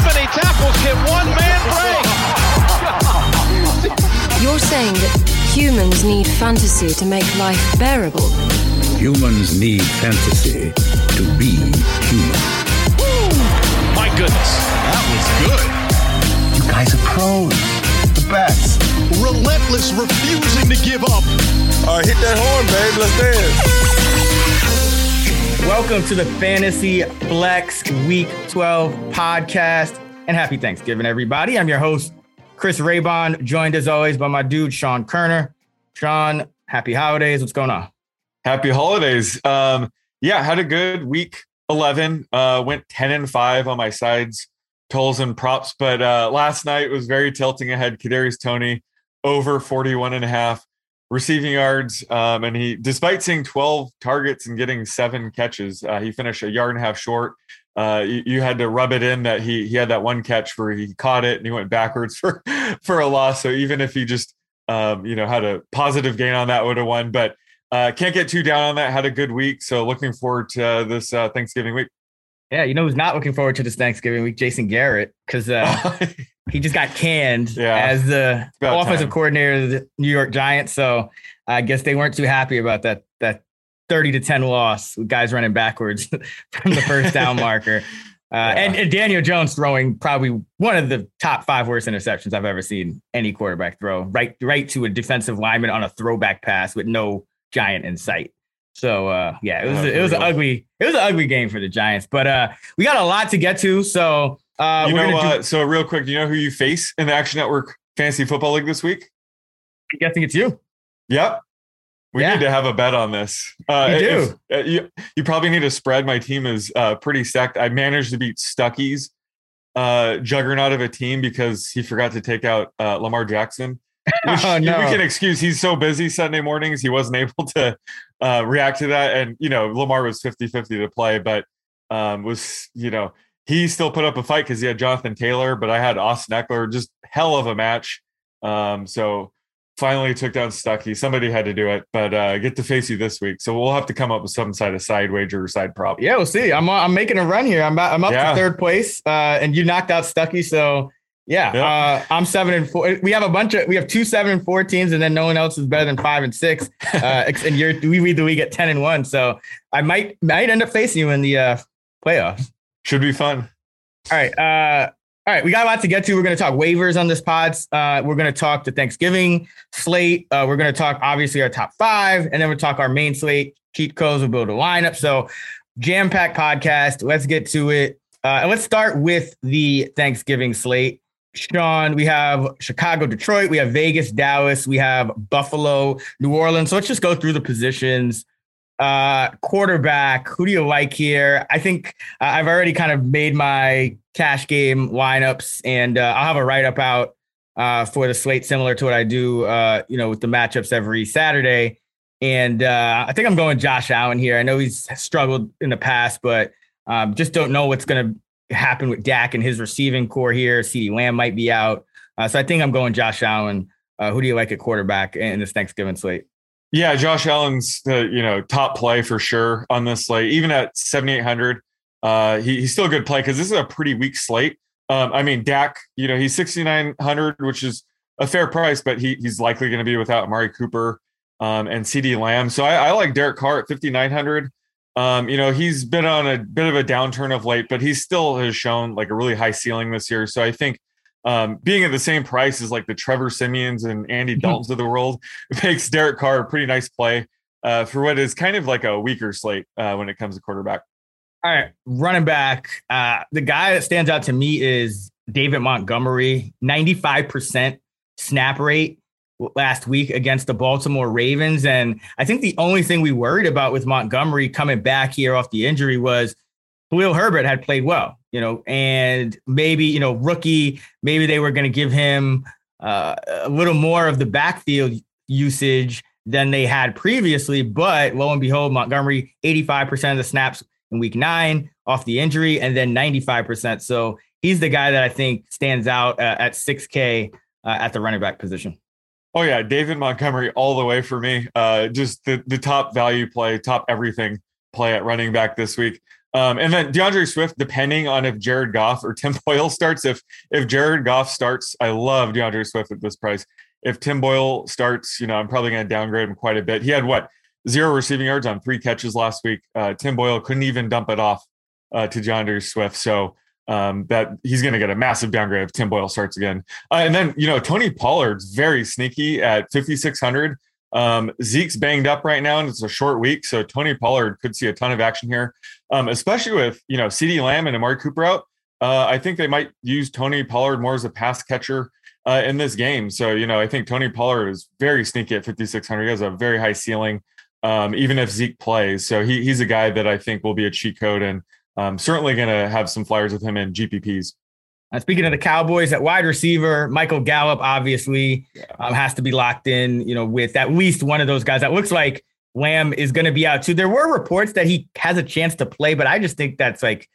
How many tackles can one man break? You're saying that humans need fantasy to make life bearable. Humans need fantasy to be human. My goodness, that was good. You guys are pros. The best. Relentless, refusing to give up. All right, hit that horn, babe. Let's dance. Welcome to the Fantasy Flex Week 12 podcast. And happy Thanksgiving, everybody. I'm your host, Chris Raybon, joined as always by my dude, Sean Koerner. Sean, happy holidays. What's going on? Happy holidays. Um, yeah, had a good week 11. Uh, went 10 and 5 on my sides, tolls and props. But uh, last night was very tilting ahead. Kadarius Toney over 41 and a half receiving yards. Um, and he, despite seeing 12 targets and getting seven catches, uh, he finished a yard and a half short. Uh, you, you, had to rub it in that he he had that one catch where he caught it and he went backwards for for a loss. So even if he just um, you know had a positive gain on that, would have won. But uh, can't get too down on that. Had a good week. So looking forward to uh, this uh, Thanksgiving week. Yeah, you know who's not looking forward to this Thanksgiving week? Jason Garrett, because uh, he just got canned yeah, as the offensive time. coordinator of the New York Giants. So I guess they weren't too happy about that that 30 to 10 loss with guys running backwards from the first down marker. Uh, yeah. and, and, Daniel Jones throwing probably one of the top five worst interceptions I've ever seen any quarterback throw, right, right to a defensive lineman on a throwback pass with no giant in sight. So uh, yeah, it was it was an ugly it was an ugly game for the Giants, but uh, we got a lot to get to. So uh, you know, uh, so real quick, do you know who you face in the Action Network Fantasy Football League this week? I'm guessing it's you. Yep. We yeah. need to have a bet on this. Uh, you do. If, uh, you, you probably need to spread. My team is uh, pretty stacked. I managed to beat Stuckey's uh, juggernaut of a team because he forgot to take out uh, Lamar Jackson. Which oh, no. we can excuse. He's so busy Sunday mornings. He wasn't able to uh, react to that. And, you know, Lamar was 50 50 to play, but um, was, you know, he still put up a fight because he had Jonathan Taylor, but I had Austin Ekeler, just hell of a match. Um, so finally took down Stuckey. Somebody had to do it, but uh, get to face you this week. So we'll have to come up with some side of side wager or side prop. Yeah, we'll see. I'm I'm making a run here. I'm I'm up yeah. to third place, uh, and you knocked out Stuckey. So yeah, yep. uh, I'm seven and four. We have a bunch of we have two seven and four teams, and then no one else is better than five and six. Uh, and you're we lead the league at ten and one. So I might might end up facing you in the uh, playoffs. Should be fun. All right. Uh, all right, we got a lot to get to. We're going to talk waivers on this pods. Uh, we're going to talk the Thanksgiving slate. Uh, we're going to talk obviously our top five, and then we'll talk our main slate, cheat codes. We'll build a lineup. So, jam packed podcast. Let's get to it. Uh, and let's start with the Thanksgiving slate. Sean, we have Chicago, Detroit, we have Vegas, Dallas, we have Buffalo, New Orleans. So let's just go through the positions. Uh, quarterback, who do you like here? I think uh, I've already kind of made my cash game lineups, and uh, I'll have a write up out uh, for the slate similar to what I do, uh, you know, with the matchups every Saturday. And uh, I think I'm going Josh Allen here. I know he's struggled in the past, but um, just don't know what's going to happen with Dak and his receiving corps here. CeeDee Lamb might be out. Uh, so I think I'm going Josh Allen. Uh, who do you like at quarterback in this Thanksgiving slate? Yeah, Josh Allen's the you know top play for sure on this slate. Even at 7,800, uh, he, he's still a good play because this is a pretty weak slate. Um, I mean, Dak, you know, he's 6,900, which is a fair price, but he, he's likely going to be without Amari Cooper um, and CeeDee Lamb. So I, I like Derek Carr at 5,900. Um, you know, he's been on a bit of a downturn of late, but he still has shown like a really high ceiling this year. So I think um, being at the same price as like the Trevor Siemians and Andy Mm-hmm. Daltons of the world makes Derek Carr a pretty nice play uh, for what is kind of like a weaker slate uh, when it comes to quarterback. All right, running back. Uh, the guy that stands out to me is David Montgomery, 95% snap rate last week against the Baltimore Ravens. And I think the only thing we worried about with Montgomery coming back here off the injury was Khalil Herbert had played well, you know, and maybe, you know, rookie, maybe they were going to give him uh, a little more of the backfield usage than they had previously. But lo and behold, Montgomery, 85% of the snaps in week nine off the injury, and then 95%. So he's the guy that I think stands out uh, at 6K uh, at the running back position. Oh yeah, David Montgomery all the way for me. Uh, just the the top value play, top everything play at running back this week. Um, and then DeAndre Swift, depending on if Jared Goff or Tim Boyle starts. If if Jared Goff starts, I love DeAndre Swift at this price. If Tim Boyle starts, you know, I'm probably going to downgrade him quite a bit. He had what zero receiving yards on three catches last week. Uh, Tim Boyle couldn't even dump it off uh, to DeAndre Swift. So um, that he's going to get a massive downgrade if Tim Boyle starts again. Uh, and then, you know, Tony Pollard's very sneaky at 5,600. Um, Zeke's banged up right now, and it's a short week. So Tony Pollard could see a ton of action here, um, especially with, you know, CeeDee Lamb and Amari Cooper out. Uh, I think they might use Tony Pollard more as a pass catcher uh, in this game. So, you know, I think Tony Pollard is very sneaky at 5,600. He has a very high ceiling, um, even if Zeke plays. So he, he's a guy that I think will be a cheat code and I'm certainly going to have some flyers with him in GPPs. Uh, speaking of the Cowboys, at wide receiver, Michael Gallup obviously um, has to be locked in, you know, with at least one of those guys. That looks like Lamb is going to be out too. There were reports that he has a chance to play, but I just think that's like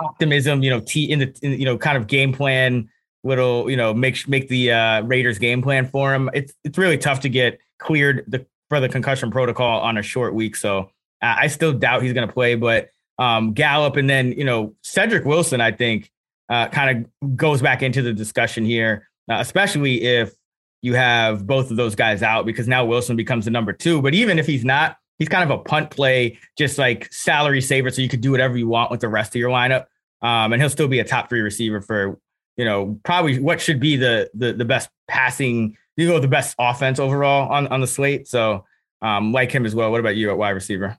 optimism, you know, t in the in, you know kind of game plan little, you know, make make the uh, Raiders game plan for him. It's it's really tough to get cleared the for the concussion protocol on a short week, so uh, I still doubt he's going to play, but um, Gallup, and then you know Cedric Wilson, I think, uh, kind of goes back into the discussion here, uh, especially if you have both of those guys out, because now Wilson becomes the number two. But even if he's not, he's kind of a punt play, just like salary saver, so you could do whatever you want with the rest of your lineup, um, and he'll still be a top three receiver for you know probably what should be the the, the best passing, you know, the best offense overall on on the slate. So um, like him as well. What about you at wide receiver?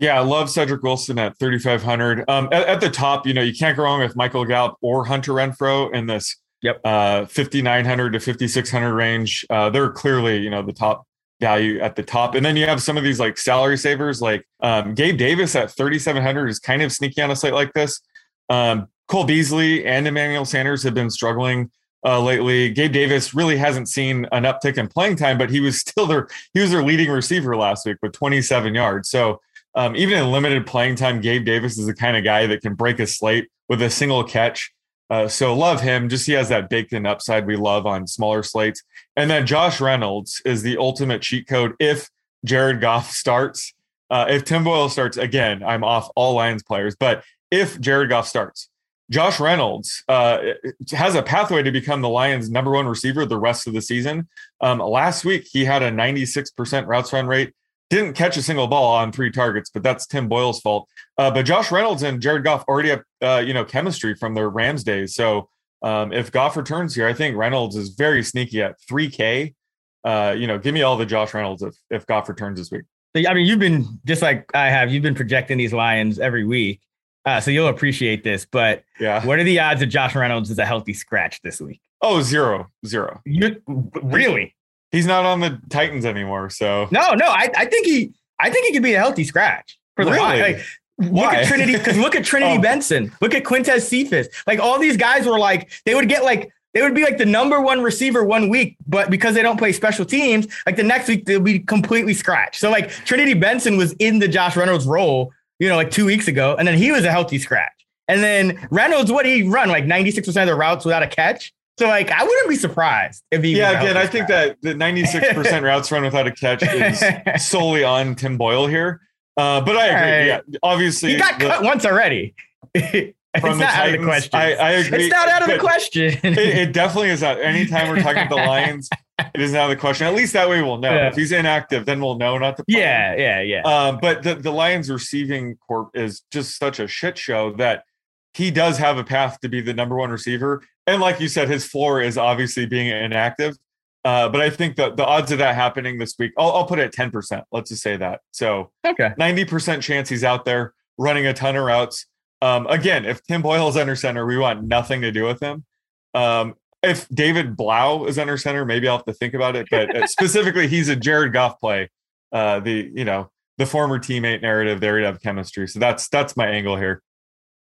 Yeah, I love Cedric Wilson at 3,500. Um, at, at, the top, you know, you can't go wrong with Michael Gallup or Hunter Renfrow in this yep. uh, 5,900 to 5,600 range. Uh, they're clearly, you know, the top value at the top. And then you have some of these like salary savers, like um, Gabe Davis at 3,700 is kind of sneaky on a site like this. Um, Cole Beasley and Emmanuel Sanders have been struggling uh, lately. Gabe Davis really hasn't seen an uptick in playing time, but he was still their he was their leading receiver last week with 27 yards. So um, even in limited playing time, Gabe Davis is the kind of guy that can break a slate with a single catch. Uh, so love him. Just he has that baked in upside we love on smaller slates. And then Josh Reynolds is the ultimate cheat code if Jared Goff starts. Uh, if Tim Boyle starts again, I'm off all Lions players. But if Jared Goff starts, Josh Reynolds uh, has a pathway to become the Lions' number one receiver the rest of the season. Um, last week, he had a 96% routes run rate didn't catch a single ball on three targets, but that's Tim Boyle's fault. Uh, but Josh Reynolds and Jared Goff already have uh, you know chemistry from their Rams days. So um, if Goff returns here, I think Reynolds is very sneaky at 3K. Uh, you know, give me all the Josh Reynolds if if Goff returns this week. I mean, you've been just like I have. You've been projecting these Lions every week, uh, so you'll appreciate this. But yeah, what are the odds that Josh Reynolds is a healthy scratch this week? Oh, zero, zero. You really? He's not on the Titans anymore. So no, no. I, I think he I think he could be a healthy scratch for the really? like, Look at Trinity because look at Trinity oh. Benson. Look at Quintez Cephas. Like all these guys were like they would get like they would be like the number one receiver one week, but because they don't play special teams, like the next week they'll be completely scratched. So like Trinity Benson was in the Josh Reynolds role, you know, like two weeks ago, and then he was a healthy scratch. And then Reynolds, what he run like ninety six percent of the routes without a catch. So like I wouldn't be surprised if he. Yeah, again, I think that the 96% routes run without a catch is solely on Tim Boyle here. Uh, but I agree. Right. Yeah, obviously he got the, cut once already. from it's not out of the question. I, I agree. it's not out of the question. It, it definitely is not. Anytime we're talking about the Lions, it isn't out of the question. At least that way we'll know. Yeah. If he's inactive, then we'll know not to. play yeah, yeah, yeah. Um, but the, the Lions receiving corp is just such a shit show that he does have a path to be the number one receiver. And like you said, his floor is obviously being inactive. Uh, but I think that the odds of that happening this week, I'll, I'll put it at 10%. Let's just say that. So okay. 90% chance he's out there running a ton of routes. Um, again, if Tim Boyle is under center, we want nothing to do with him. Um, if David Blough is under center, maybe I'll have to think about it. But uh, specifically, he's a Jared Goff play. Uh, the you know the former teammate narrative there to have chemistry. So that's that's my angle here.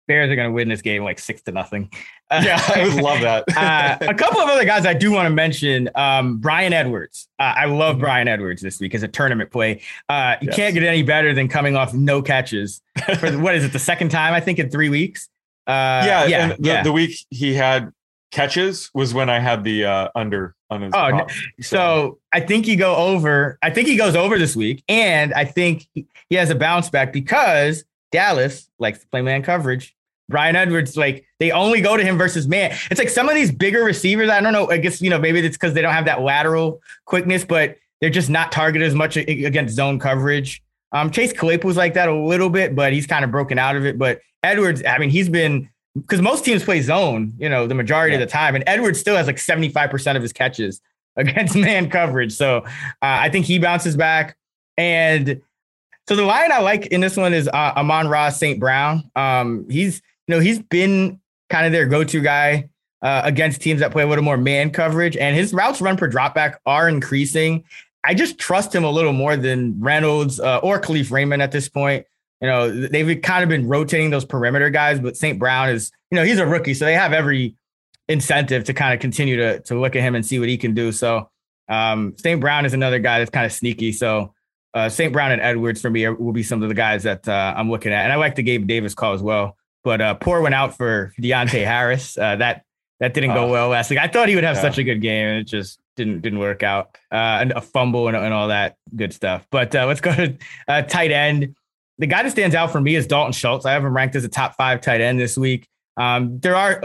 Bears are going to win this game like six to nothing. Yeah, I would love that. uh, a couple of other guys I do want to mention. Um, Bryan Edwards. Uh, I love Mhm. Bryan Edwards this week as a tournament play. Uh, you Yes. can't get any better than coming off no catches for what is it? The second time I think in three weeks. Uh, yeah, yeah, the, yeah. the week he had catches was when I had the uh, under on his. Oh, prop. So I think he go over. I think he goes over this week, and I think he, he has a bounce back because Dallas likes to play man coverage. Bryan Edwards, like they only go to him versus man. It's like some of these bigger receivers. I don't know. I guess you know maybe it's because they don't have that lateral quickness, but they're just not targeted as much against zone coverage. Um, Chase Claypool's like that a little bit, but he's kind of broken out of it. But Edwards, I mean, he's been because most teams play zone, you know, the majority of the time, and Edwards still has like seventy five percent of his catches against man coverage. So uh, I think he bounces back. And so the line I like in this one is uh, Amon-Ra St. Brown. Um, he's you know he's been kind of their go to guy uh, against teams that play a little more man coverage, and his routes run per dropback are increasing. I just trust him a little more than Reynolds uh, or Kalif Raymond at this point. You know, they've kind of been rotating those perimeter guys, but St. Brown is, you know, he's a rookie, so they have every incentive to kind of continue to to look at him and see what he can do. So um, St. Brown is another guy that's kind of sneaky. So uh, St. Brown and Edwards for me will be some of the guys that uh, I'm looking at, and I like the Gabe Davis call as well. But uh, poor went out for Deonte Harris. Uh, that that didn't go Oh. well last week. I thought he would have Yeah. such a good game, and it just didn't didn't work out. Uh, and a fumble and, and all that good stuff. But uh, let's go to uh, tight end. The guy that stands out for me is Dalton Schultz. I have him ranked as a top five tight end this week. Um, there are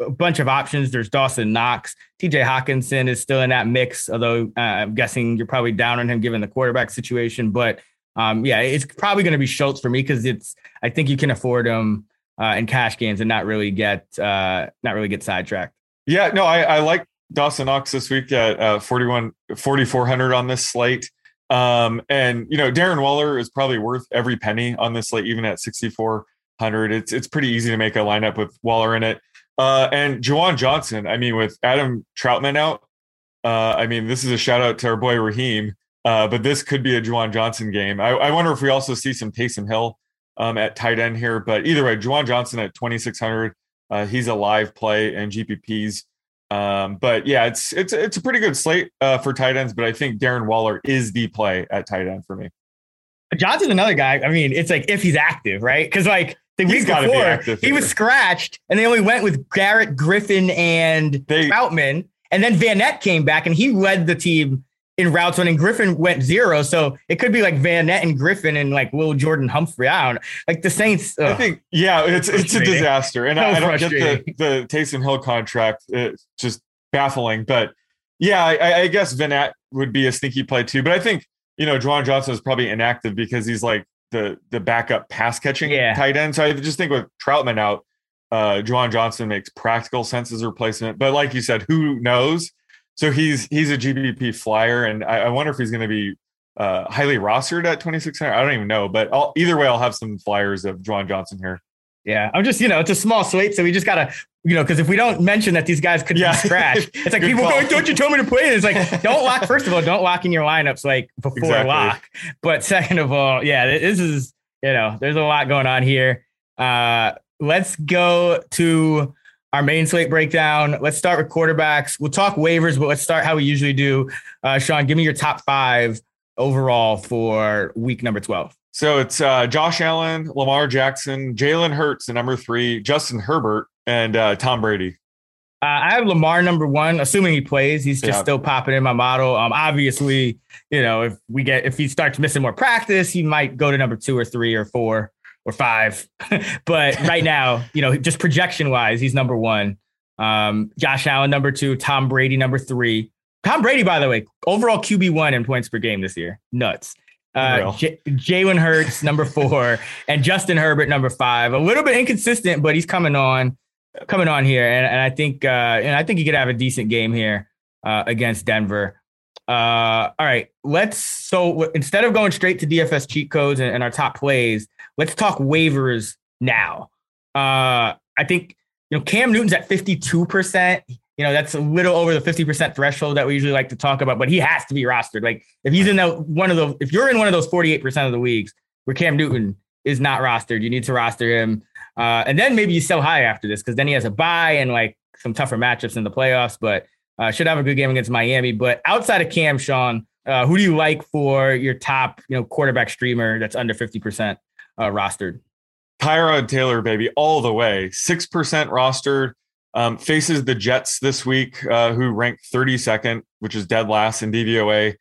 a bunch of options. There's Dawson Knox. TJ Hockenson is still in that mix, although uh, I'm guessing you're probably down on him given the quarterback situation. But um, yeah, it's probably going to be Schultz for me because it's I think you can afford him uh, in cash games and not really get uh, not really get sidetracked. Yeah, no, I, I like Dawson Knox this week at uh, 41, 4,400 on this slate. Um, and, you know, Darren Waller is probably worth every penny on this slate, even at 6,400. It's, it's pretty easy to make a lineup with Waller in it. Uh, and Juwan Johnson, I mean, with Adam Trautman out, uh, I mean, this is a shout out to our boy Raheem, uh, but this could be a Juwan Johnson game. I, I wonder if we also see some Taysom Hill um, at tight end here. But either way, Juwan Johnson at 2,600. Uh, he's a live play and GPPs. Um, but yeah, it's it's it's a pretty good slate uh, for tight ends. But I think Darren Waller is the play at tight end for me. Johnson's another guy. I mean, it's like if he's active, right? Because like the week gotta be he was scratched, and they only went with Garrett Griffin and They Trautman, and then Vannett came back and he led the team in routes when and Griffin went zero. So it could be like Vannett and Griffin and like Will Jordan Humphrey. I don't know. Like the Saints. I think yeah, it's it's a disaster, and So I, I don't get the the Taysom Hill contract. It's just baffling. But yeah, I, I guess Vannett would be a sneaky play too. But I think you know Juwan Johnson is probably inactive because he's like the the backup pass catching Yeah. tight end. So I just think with Trautman out, uh, Juwan Johnson makes practical sense as a replacement. But like you said, who knows? So he's he's a GPP flyer, and I, I wonder if he's going to be uh, highly rostered at 2600. I don't even know, but I'll, either way, I'll have some flyers of Juwan Johnson here. Yeah, I'm just, you know, it's a small slate, so we just gotta, you know, because if we don't mention that these guys could Yeah. be scratched, it's like people call. going, "Don't you tell me to play?" it?" It's like, don't lock. First of all, don't lock in your lineups like before Exactly. lock. But second of all, yeah, this is, you know, there's a lot going on here. Uh, let's go to our main slate breakdown. Let's start with quarterbacks. We'll talk waivers, but let's start how we usually do. Uh, Sean, give me your top five overall for week number twelve. So it's uh, Josh Allen, Lamar Jackson, Jalen Hurts, the number three, Justin Herbert, and uh, Tom Brady. Uh, I have Lamar number one, assuming he plays. He's just Yeah. still popping in my model. Um, obviously, you know, if we get if he starts missing more practice, he might go to number two or three or four. Or five. but right now, you know, just projection wise, he's number one. Um, Josh Allen number two, Tom Brady number three. Tom Brady, by the way, overall QB one in points per game this year. Nuts. Uh, J- Jalen Hurts number four and Justin Herbert number five. A little bit inconsistent, but he's coming on, coming on here, and, and I think uh, and I think he could have a decent game here uh, against Denver. Uh, all right, let's. So instead of going straight to DFS cheat codes and, and our top plays, let's talk waivers now. Uh, I think you know Cam Newton's at fifty two percent. You know that's a little over the fifty percent threshold that we usually like to talk about, but he has to be rostered. Like if he's in the one of the, if you're in one of those forty eight percent of the leagues where Cam Newton is not rostered, you need to roster him. Uh, and then maybe you sell high after this because then he has a buy and like some tougher matchups in the playoffs. But uh, should have a good game against Miami. But outside of Cam, Sean, uh, who do you like for your top, you know, quarterback streamer that's under fifty percent uh, rostered? Tyrod Taylor, baby, all the way. Six percent rostered. Um, faces the Jets this week, uh, who rank 32nd, which is dead last in DVOA.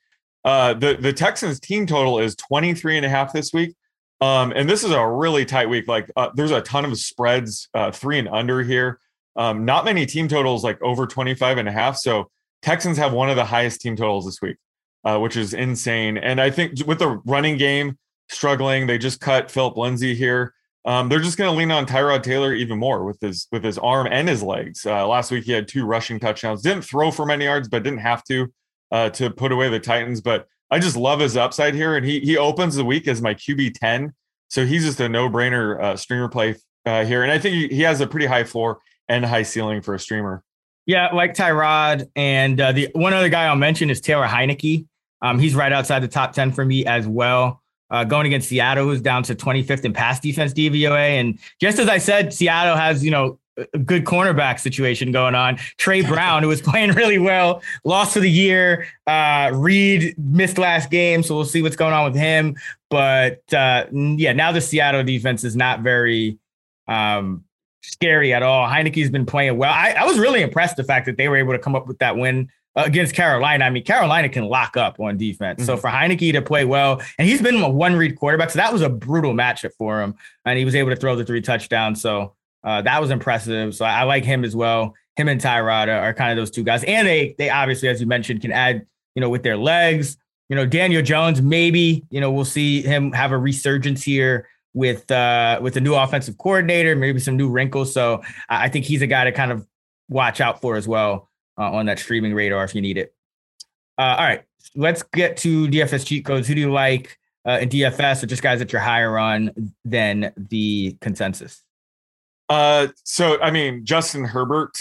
Uh, the the Texans team total is 23 and a half this week. Um, and this is a really tight week. Like uh, there's a ton of spreads, uh, three and under here. Um, not many team totals like over 25 and a half. So Texans have one of the highest team totals this week, uh, which is insane. And I think with the running game struggling, they just cut Phillip Lindsay here. Um, they're just going to lean on Tyrod Taylor even more with his with his arm and his legs. Uh, last week he had two rushing touchdowns. Didn't throw for many yards, but didn't have to uh, to put away the Titans. But I just love his upside here, and he he opens the week as my QB ten, so he's just a no brainer uh, streamer play uh, here. And I think he, has a pretty high floor and high ceiling for a streamer. Yeah, like Tyrod, and uh, the one other guy I'll mention is Taylor Heinicke. Um, he's right outside the top ten for me as well. Uh, going against Seattle, who's down to 25th in pass defense DVOA, and just as I said, Seattle has you know a good cornerback situation going on. Tre Brown, who was playing really well, lost for the year. Uh, Reed missed last game, so we'll see what's going on with him. But uh, yeah, now the Seattle defense is not very um, scary at all. Heinicke's been playing well. I, I was really impressed the fact that they were able to come up with that win against Carolina. I mean, Carolina can lock up on defense. Mm-hmm. So for Heinicke to play well, and he's been a one read quarterback, so that was a brutal matchup for him, and he was able to throw the three touchdowns. So uh, that was impressive. So I, I, like him as well. Him and Tyrod are, are kind of those two guys, and they they obviously, as you mentioned, can add you know with their legs. You know, Daniel Jones, maybe you know we'll see him have a resurgence here with uh, with a new offensive coordinator, maybe some new wrinkles. So I think he's a guy to kind of watch out for as well uh, on that streaming radar if you need it. Uh, all right, let's get to DFS cheat codes. Who do you like uh, in DFS, or just guys that you're higher on than the consensus? Uh, so I mean, Justin Herbert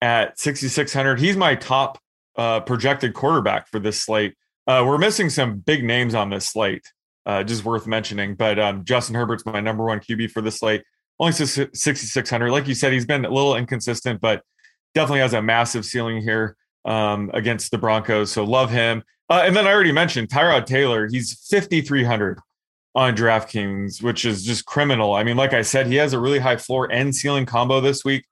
at 6,600. He's my top uh, projected quarterback for this slate. Uh, we're missing some big names on this slate uh, just worth mentioning. But um, Justin Herbert's my number one QB for this slate. Only 6,600. Like you said, he's been a little inconsistent, but definitely has a massive ceiling here um, against the Broncos. So love him. Uh, and then I already mentioned Tyrod Taylor. He's 5,300 on DraftKings, which is just criminal. I mean, like I said, he has a really high floor and ceiling combo this week.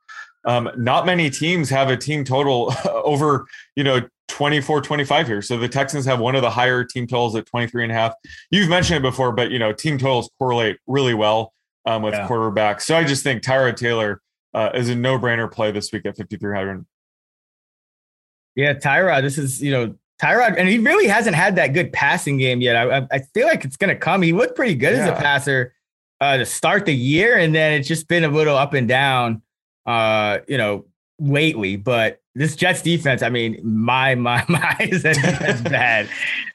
Um, not many teams have a team total over, you know, 24 25 here. So the Texans have one of the higher team totals at 23 and a half. You've mentioned it before, but you know, team totals correlate really well um, with yeah. quarterbacks. So I just think Tyrod Taylor uh, is a no brainer play this week at 5,300. Yeah, Tyrod, this is, you know, Tyrod, and he really hasn't had that good passing game yet. I, I feel like it's going to come. He looked pretty good yeah. as a passer uh, to start the year, and then it's just been a little up and down, uh, you know, lately. But this Jets defense, I mean, my my my is bad.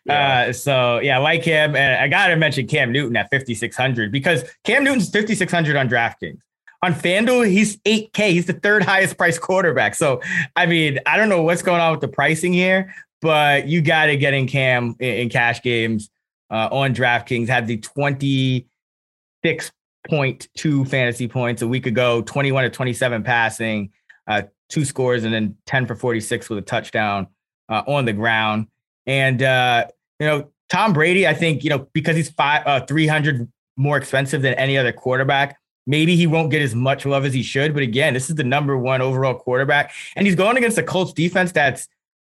yeah. Uh, so yeah, like him, and I gotta mention Cam Newton at 5600 because Cam Newton's 5600 on DraftKings. On FanDuel, he's 8K. He's the third highest priced quarterback. So I mean, I don't know what's going on with the pricing here, but you got to get in Cam in, cash games uh, on DraftKings. Had the 26.2 fantasy points a week ago, 21 to 27 passing. Uh, two scores and then 10 for 46 with a touchdown uh, on the ground. And, uh, you know, Tom Brady, I think, you know, because he's five, uh, 300 more expensive than any other quarterback, maybe he won't get as much love as he should. But again, this is the number one overall quarterback. And he's going against a Colts defense that's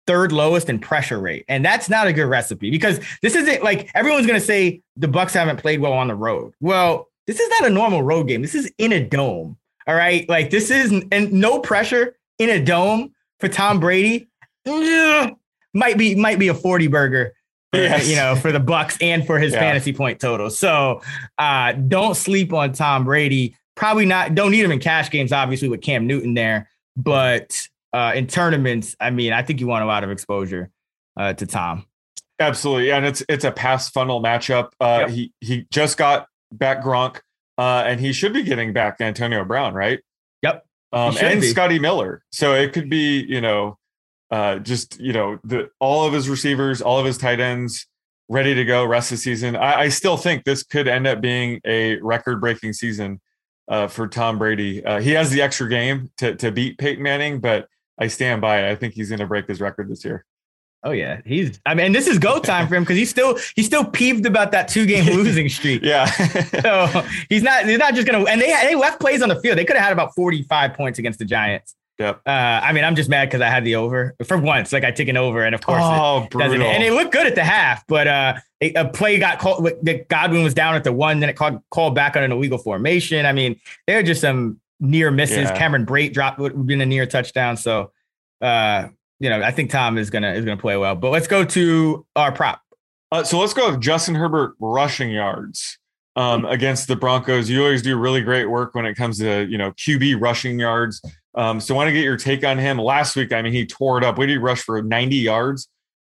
third lowest in pressure rate. And that's not a good recipe because this isn't like everyone's going to say the Bucks haven't played well on the road. Well, this is not a normal road game. This is in a dome. All right. Like this is and no pressure in a dome for Tom Brady. Might be might be a 40 burger. Yes. You know, for the Bucks and for his Yeah. fantasy point total. So uh don't sleep on Tom Brady. Probably not don't need him in cash games, obviously, with Cam Newton there. But uh in tournaments, I mean, I think you want a lot of exposure uh to Tom. Absolutely, and it's it's a pass funnel matchup. Uh, Yep. He he just got back Gronk, uh, and he should be getting back Antonio Brown, right? Yep. Um, and be. Scotty Miller. So it could be you know, uh, just you know the all of his receivers, all of his tight ends ready to go rest of the season. I, I still think this could end up being a record breaking season uh, for Tom Brady. Uh, he has the extra game to to beat Peyton Manning, but I stand by it. I think he's going to break his record this year. Oh yeah, he's. I mean, this is go time for him because he's still he's still peeved about that two game losing streak. Yeah. So he's not he's not just gonna. And they they left plays on the field. They could have had about forty five points against the Giants. Yep. Uh, I mean, I'm just mad because I had the over for once. Like I took an over, and of course, Oh, it brutal. And it looked good at the half, but uh, a, a play got called. That Godwin was down at the one, then it called called back on an illegal formation. I mean, there are just some near misses. Yeah. Cameron Brate dropped would been a near touchdown. So, uh, you know, I think Tom is gonna is gonna play well. But let's go to our prop. Uh, so let's go with Justin Herbert rushing yards um, against the Broncos. You always do really great work when it comes to you know QB rushing yards. Um, so I want to get your take on him. Last week, I mean, he tore it up. We did he rush for 90 yards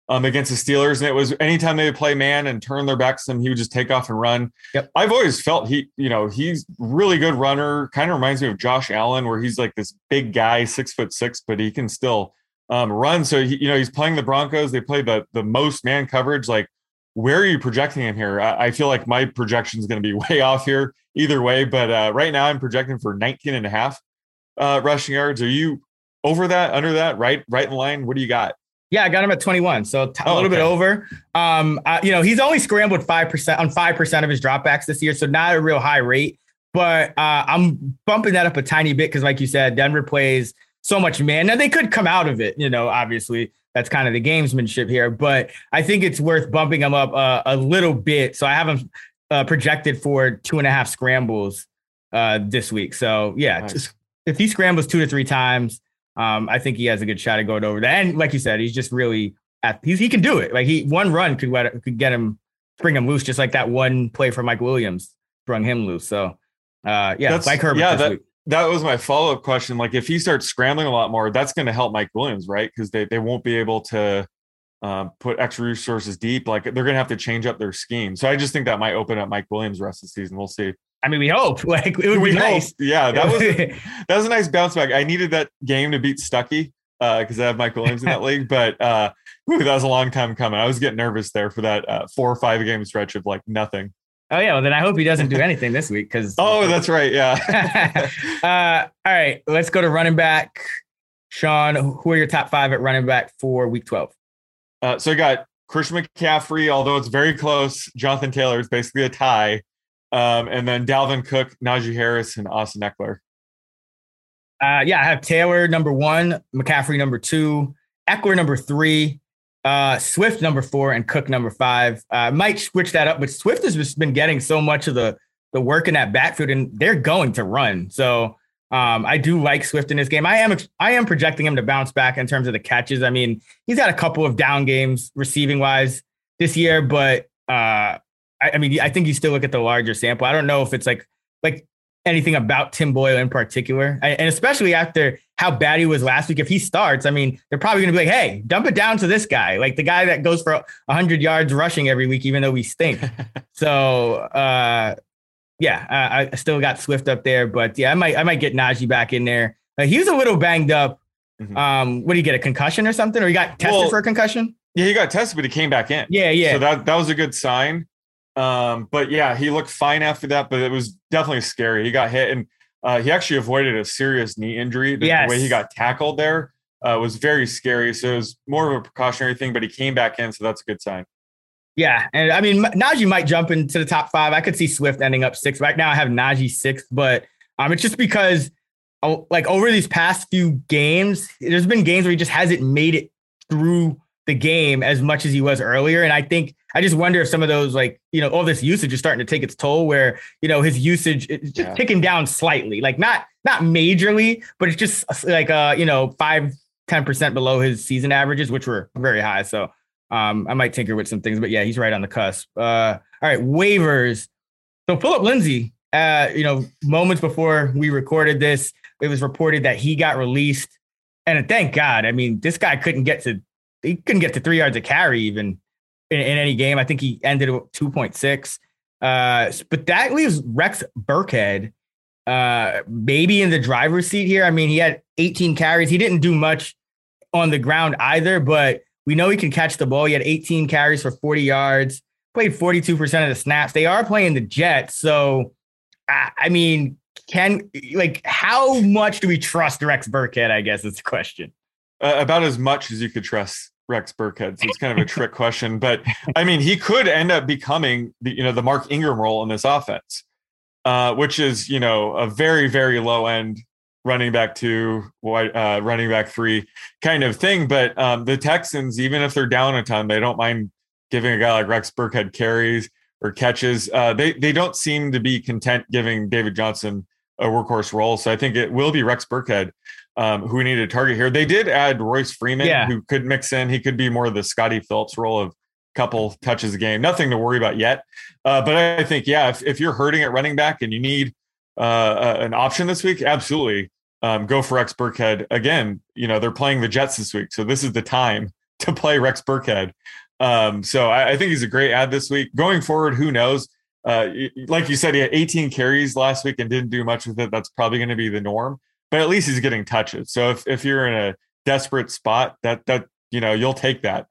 um, against the Steelers, and it was anytime they would play man and turn their backs to him, he would just take off and run. Yep. I've always felt he, you know, he's really good runner. Kind of reminds me of Josh Allen, where he's like this big guy, six foot six, but he can still um, run. So he, you know, he's playing the Broncos. They play the the most man coverage. Like, where are you projecting him here? I, I feel like my projection is going to be way off here either way. But uh, right now, I'm projecting for 19 and a half uh, rushing yards. Are you over that, under that, right, right in line? What do you got? Yeah, I got him at 21, so t- a Oh, little bit over. Um, uh, you know, he's only scrambled five percent on five percent of his dropbacks this year, so not a real high rate. But uh, I'm bumping that up a tiny bit because, like you said, Denver plays so much man. Now they could come out of it, you know. Obviously, that's kind of the gamesmanship here, but I think it's worth bumping him up uh, a little bit. So I have him uh, projected for two and a half scrambles uh, this week. So yeah, Nice. just if he scrambles two to three times, um, I think he has a good shot at going over that. And like you said, he's just really at, he's, he can do it. Like he one run could could get him bring him loose, just like that one play for Mike Williams brung him loose. So uh, yeah, That's- like Herbert yeah, that- week. That was my follow up question. Like, if he starts scrambling a lot more, that's going to help Mike Williams, right? Because they they won't be able to um, put extra resources deep. Like, they're going to have to change up their scheme. So I just think that might open up Mike Williams the rest of the season. We'll see. I mean, we hope like it would We be hope. nice. Yeah, that was that was a nice bounce back. I needed that game to beat Stuckey because I have Mike Williams in that league, but uh, whew, that was a long time coming. I was getting nervous there for that uh, four or five game stretch of like nothing. oh yeah, well then I hope he doesn't do anything this week because Oh, that's right. Yeah. uh, all right, let's go to running back. Sean, who are your top five at running back for week 12? uh, so I got Christian McCaffrey, although it's very close. Jonathan Taylor is basically a tie. Um, and then Dalvin Cook, Najee Harris, and Austin Ekeler. Uh, yeah, I have Taylor number one, McCaffrey number two, Ekeler number three, uh, Swift number four, and Cook number five. Uh, might switch that up, but Swift has just been getting so much of the the work in that backfield, and they're going to run. So um, I do like Swift in this game. I am I am projecting him to bounce back in terms of the catches. I mean, he's had a couple of down games receiving wise this year, but uh, I, I mean, I think you still look at the larger sample. I don't know if it's like like anything about Tim Boyle in particular, I- and especially after how bad he was last week. If he starts, I mean, they're probably going to be like, "Hey, dump it down to this guy, like the guy that goes for hundred yards rushing every week, even though we stink." so, uh, yeah, I, I still got Swift up there, but yeah, I might I might get Najee back in there. Uh, he was a little banged up. Mhm. Um, what do you get a concussion or something, or he got tested Well, for a concussion? Yeah, he got tested, but he came back in. Yeah, yeah. So that that was a good sign. Um, but yeah, he looked fine after that, but it was definitely scary. He got hit and uh, he actually avoided a serious knee injury. The, Yes. the way he got tackled there uh, was very scary. So it was more of a precautionary thing, but he came back in, so that's a good sign. Yeah, and I mean Najee might jump into the top five. I could see Swift ending up sixth. Right now, I have Najee sixth, but um, it's just because, oh, like over these past few games, there's been games where he just hasn't made it through the game as much as he was earlier, and I think I just wonder if some of those like you know all this usage is starting to take its toll. Where you know his usage is just Yeah. ticking down slightly, like not not majorly, but it's just like uh you know five ten percent below his season averages, which were very high. So um I might tinker with some things, but yeah, he's right on the cusp. Uh, all right, waivers. So Phillip Lindsay, uh, you know, moments before we recorded this, it was reported that he got released. And thank God. I mean, this guy couldn't get to he couldn't get to three yards of carry even in, in any game. I think he ended at 2.6. Uh, but that leaves Rex Burkhead uh maybe in the driver's seat here. I mean, he had 18 carries. He didn't do much on the ground either, but we know he can catch the ball. He had 18 carries for 40 yards, played 42% of the snaps. They are playing the Jets. So I, I mean, can like how much do we trust Rex Burkhead? I guess is the question. uh, about as much as you could trust Rex Burkhead. So it's kind of a trick question, but I mean, he could end up becoming the you know the Mark Ingram role in this offense, uh, which is you know a very very low end running back two, uh, running back three kind of thing. But um, the Texans, even if they're down a ton, they don't mind giving a guy like Rex Burkhead carries or catches. Uh, they they don't seem to be content giving David Johnson a workhorse role. So I think it will be Rex Burkhead um, who we need to target here. They did add Royce Freeman, Yeah. who could mix in. He could be more of the Scottie Phillips role of couple touches a game. Nothing to worry about yet. Uh, but I think, yeah, if, if you're hurting at running back and you need uh, an option this week, absolutely um, go for Rex Burkhead. Again, you know, they're playing the Jets this week. So this is the time to play Rex Burkhead. Um, so I, I think he's a great ad this week. Going forward, who knows? Uh, like you said, he had 18 carries last week and didn't do much with it. That's probably going to be the norm, but at least he's getting touches. So if, if you're in a desperate spot, that that you know you'll take that.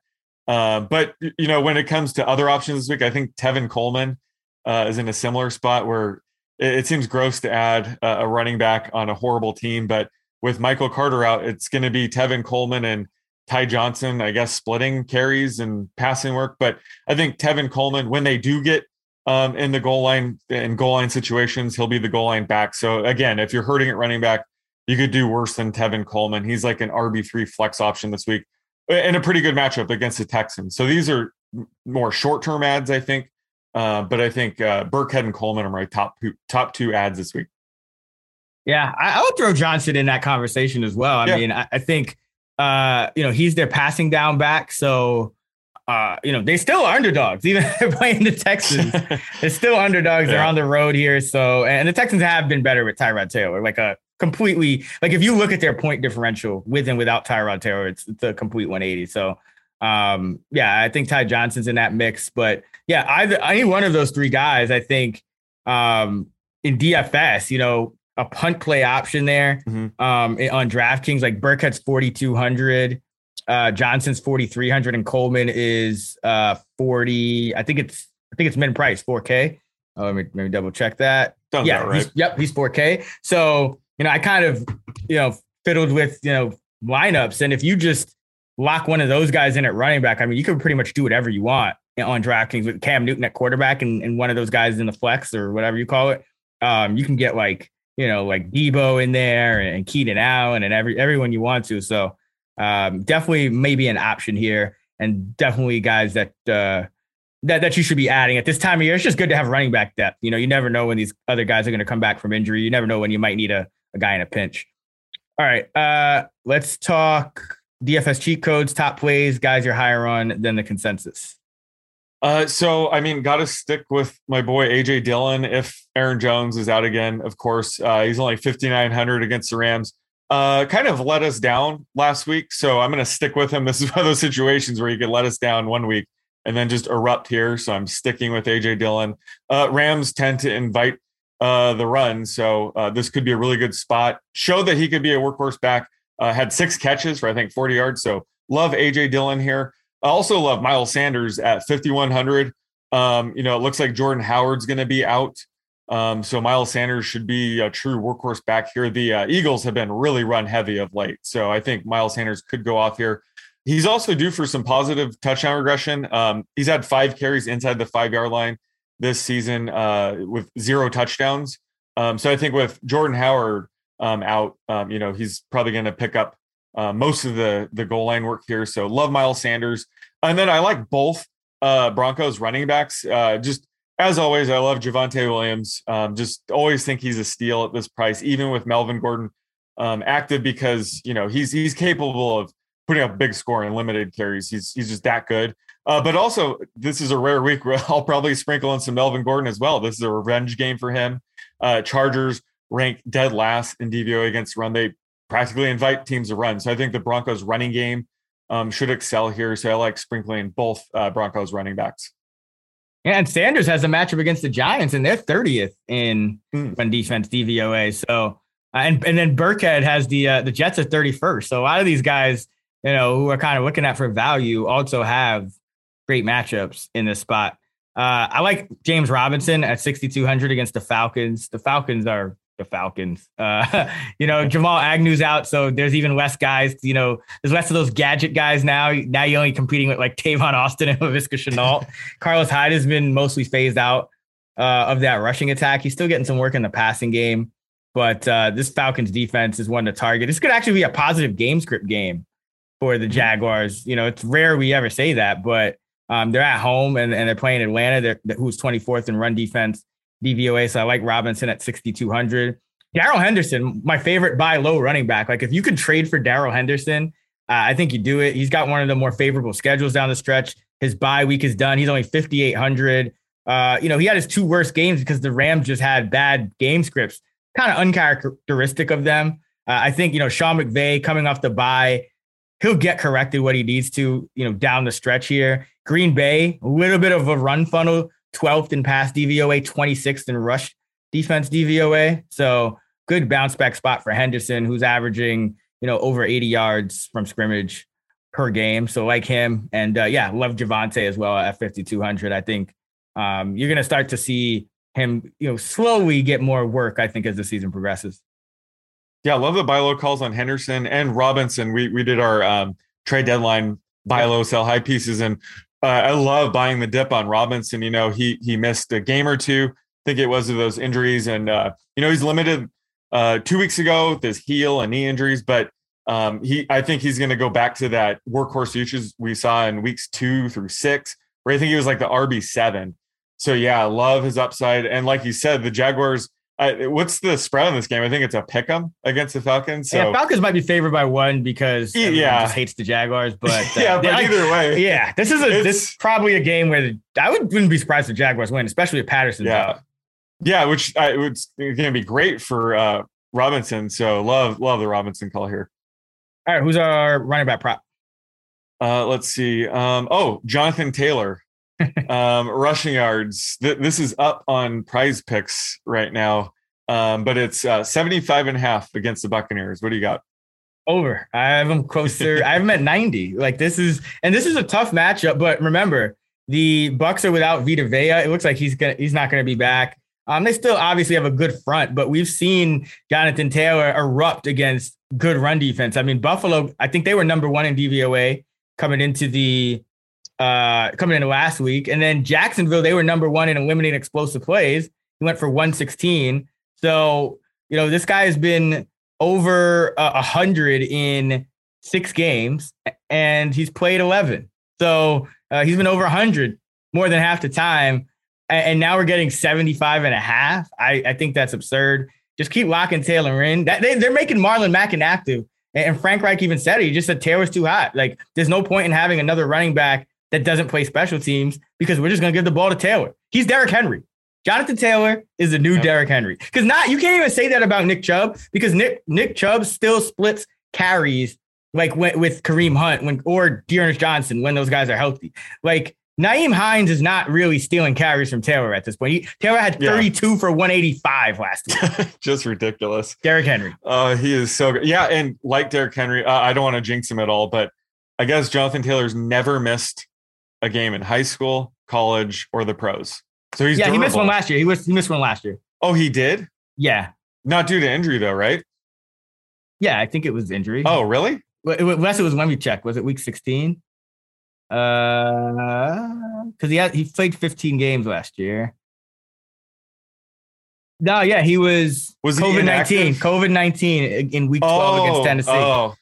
Uh, but you know when it comes to other options this week, I think Tevin Coleman uh, is in a similar spot where it, it seems gross to add a, a running back on a horrible team, but with Michael Carter out, it's going to be Tevin Coleman and Ty Johnson, I guess, splitting carries and passing work. But I think Tevin Coleman, when they do get um, in the goal line in goal line situations, he'll be the goal line back. So again, if you're hurting at running back, you could do worse than Tevin Coleman. He's like an RB three flex option this week, and a pretty good matchup against the Texans. So these are more short term ads, I think. Uh, but I think uh, Burkhead and Coleman are my top two, top two ads this week. Yeah, I, I would throw Johnson in that conversation as well. I Yeah. mean, I, I think uh, you know he's their passing down back, so uh, you know they still are underdogs, even if they're playing the Texans. They're still underdogs. They're on the road here, so and the Texans have been better with Tyrod Taylor, like a completely like if you look at their point differential with and without Tyrod Taylor, it's, it's a complete 180. So um, yeah, I think Ty Johnson's in that mix, but yeah, either any one of those three guys, I think um, in DFS, you know, a punt play option there Mhm. um, on DraftKings, like Burkhead's 4,200, uh, Johnson's 4,300, and Coleman is uh, 40. I think it's, I think it's min price 4K. Oh, let me, let me double check that. Sounds yeah, about he's, right. yep, he's 4K. So, you know, I kind of, you know, fiddled with, you know, lineups. And if you just lock one of those guys in at running back, I mean, you can pretty much do whatever you want on DraftKings with Cam Newton at quarterback and, and one of those guys in the flex or whatever you call it. Um, you can get like, you know, like Deebo in there and Keenan Allen and every everyone you want to. So um, definitely maybe an option here and definitely guys that uh, that that you should be adding at this time of year. It's just good to have running back depth. You know, you never know when these other guys are going to come back from injury. You never know when you might need a, a guy in a pinch. All right, uh, let's talk DFS cheat codes, top plays, guys you're higher on than the consensus. Uh, so I mean, got to stick with my boy AJ Dillon. If Aaron Jones is out again, of course, uh, he's only 5,900 against the Rams. Uh, kind of let us down last week, so I'm going to stick with him. This is one of those situations where you could let us down one week and then just erupt here. So I'm sticking with AJ Dillon. Uh, Rams tend to invite uh, the run, so uh, this could be a really good spot. Show that he could be a workhorse back. Uh, had six catches for I think 40 yards. So love AJ Dillon here. I also love Miles Sanders at 5,100. Um, you know, it looks like Jordan Howard's going to be out. Um, so Miles Sanders should be a true workhorse back here. The uh, Eagles have been really run heavy of late. So I think Miles Sanders could go off here. He's also due for some positive touchdown regression. Um, he's had five carries inside the five yard line this season uh, with zero touchdowns. Um, so I think with Jordan Howard um, out, um, you know, he's probably going to pick up uh, most of the the goal line work here. So love Miles Sanders, and then I like both uh, Broncos running backs. Uh, just as always, I love Javonte Williams. Um, just always think he's a steal at this price, even with Melvin Gordon um, active, because you know he's he's capable of putting up big score in limited carries. He's he's just that good. Uh, but also, this is a rare week where I'll probably sprinkle in some Melvin Gordon as well. This is a revenge game for him. Uh, Chargers rank dead last in DVOA against run. They practically invite teams to run. So I think the Broncos running game um, should excel here. So I like sprinkling both uh, Broncos running backs. Yeah, and Sanders has a matchup against the Giants, and they're 30th in mm. run defense DVOA. So uh, and and then Burkhead has the uh, the Jets at 31st. So a lot of these guys, you know, who are kind of looking at for value, also have great matchups in this spot. Uh, I like James Robinson at 6,200 against the Falcons. The Falcons are the Falcons. Uh, you know, Jamal Agnew's out, so there's even less guys. You know, there's less of those gadget guys now. Now you're only competing with like Tavon Austin and Laviska Shenault. Carlos Hyde has been mostly phased out uh, of that rushing attack. He's still getting some work in the passing game, but uh, this Falcons defense is one to target. This could actually be a positive game script game for the Jaguars. You know, it's rare we ever say that, but um, they're at home and, and they're playing Atlanta, they're, who's 24th in run defense. DVOA. So I like Robinson at 6,200. Darrell Henderson, my favorite buy low running back. Like if you can trade for Darrell Henderson, uh, I think you do it. He's got one of the more favorable schedules down the stretch. His bye week is done. He's only 5,800. Uh, you know, he had his two worst games because the Rams just had bad game scripts, kind of uncharacteristic of them. Uh, I think, you know, Sean McVay coming off the bye, he'll get corrected what he needs to, you know, down the stretch here. Green Bay, a little bit of a run funnel 12th in pass DVOA, 26th in rush defense DVOA. So good bounce back spot for Henderson, who's averaging, you know, over 80 yards from scrimmage per game. So like him. And uh, yeah, love Javonte as well at 5,200. I think um, you're going to start to see him, you know, slowly get more work, I think, as the season progresses. Yeah, love the buy low calls on Henderson and Robinson. We we did our um, trade deadline buy low, sell high pieces, and uh, I love buying the dip on Robinson. You know, he he missed a game or two. I think it was of those injuries, and uh, you know he's limited uh, two weeks ago with his heel and knee injuries, but um, he I think he's going to go back to that workhorse usage we saw in weeks two through six, where I think he was like the RB seven. So yeah, I love his upside, and like you said, the Jaguars I, what's the spread on this game? I think it's a pick 'em against the Falcons. So yeah, Falcons might be favored by one because yeah, just hates the Jaguars. But uh, yeah, but either way, yeah, this is a it's, this is probably a game where the, I would, wouldn't be surprised if Jaguars win, especially if Patterson. Yeah, out. yeah, which I, it's going to be great for uh, Robinson. So love love the Robinson call here. All right, who's our running back prop? Uh, let's see. Um, oh, Jonathan Taylor um, rushing yards. Th- this is up on prize picks right now, um, but it's uh, 75 and a half against the Buccaneers. What do you got? Over. I have them closer. I have them at 90. Like this is, and this is a tough matchup, but remember, the Bucks are without Vita Vea. It looks like he's gonna he's not gonna be back. Um, they still obviously have a good front, but we've seen Jonathan Taylor erupt against good run defense. I mean, Buffalo, I think they were number one in DVOA coming into the uh, coming into last week. And then Jacksonville, they were number one in eliminating explosive plays. He went for 116. So, you know, this guy has been over a uh, hundred in six games and he's played 11. So uh, he's been over 100 more than half the time. And, and, now we're getting 75 and a half. I, I think that's absurd. Just keep locking Taylor in. That, they, they're making Marlon Mack inactive. And, and Frank Reich even said it. He just said Taylor's too hot. Like, there's no point in having another running back that doesn't play special teams because we're just going to give the ball to Taylor. He's Derrick Henry. Jonathan Taylor is the new yep. Derrick Henry. Because not you can't even say that about Nick Chubb because Nick Nick Chubb still splits carries like with Kareem Hunt when or D'Ernest Johnson when those guys are healthy. Like Nyheim Hines is not really stealing carries from Taylor at this point. He, Taylor had 32 yeah. for 185 last week. Just ridiculous. Derrick Henry. Uh, he is so good. Yeah, and like Derrick Henry, uh, I don't want to jinx him at all, but I guess Jonathan Taylor's never missed a game in high school, college, or the pros. So he's yeah. Durable. He missed one last year. He was he missed one last year. Oh, he did. Yeah. Not due to injury though, right? Yeah, I think it was injury. Oh, really? Unless it was when we checked. Was it week sixteen? Uh, because he had he played fifteen games last year. No, yeah, he was, was COVID nineteen. COVID nineteen in week twelve oh, against Tennessee. Oh,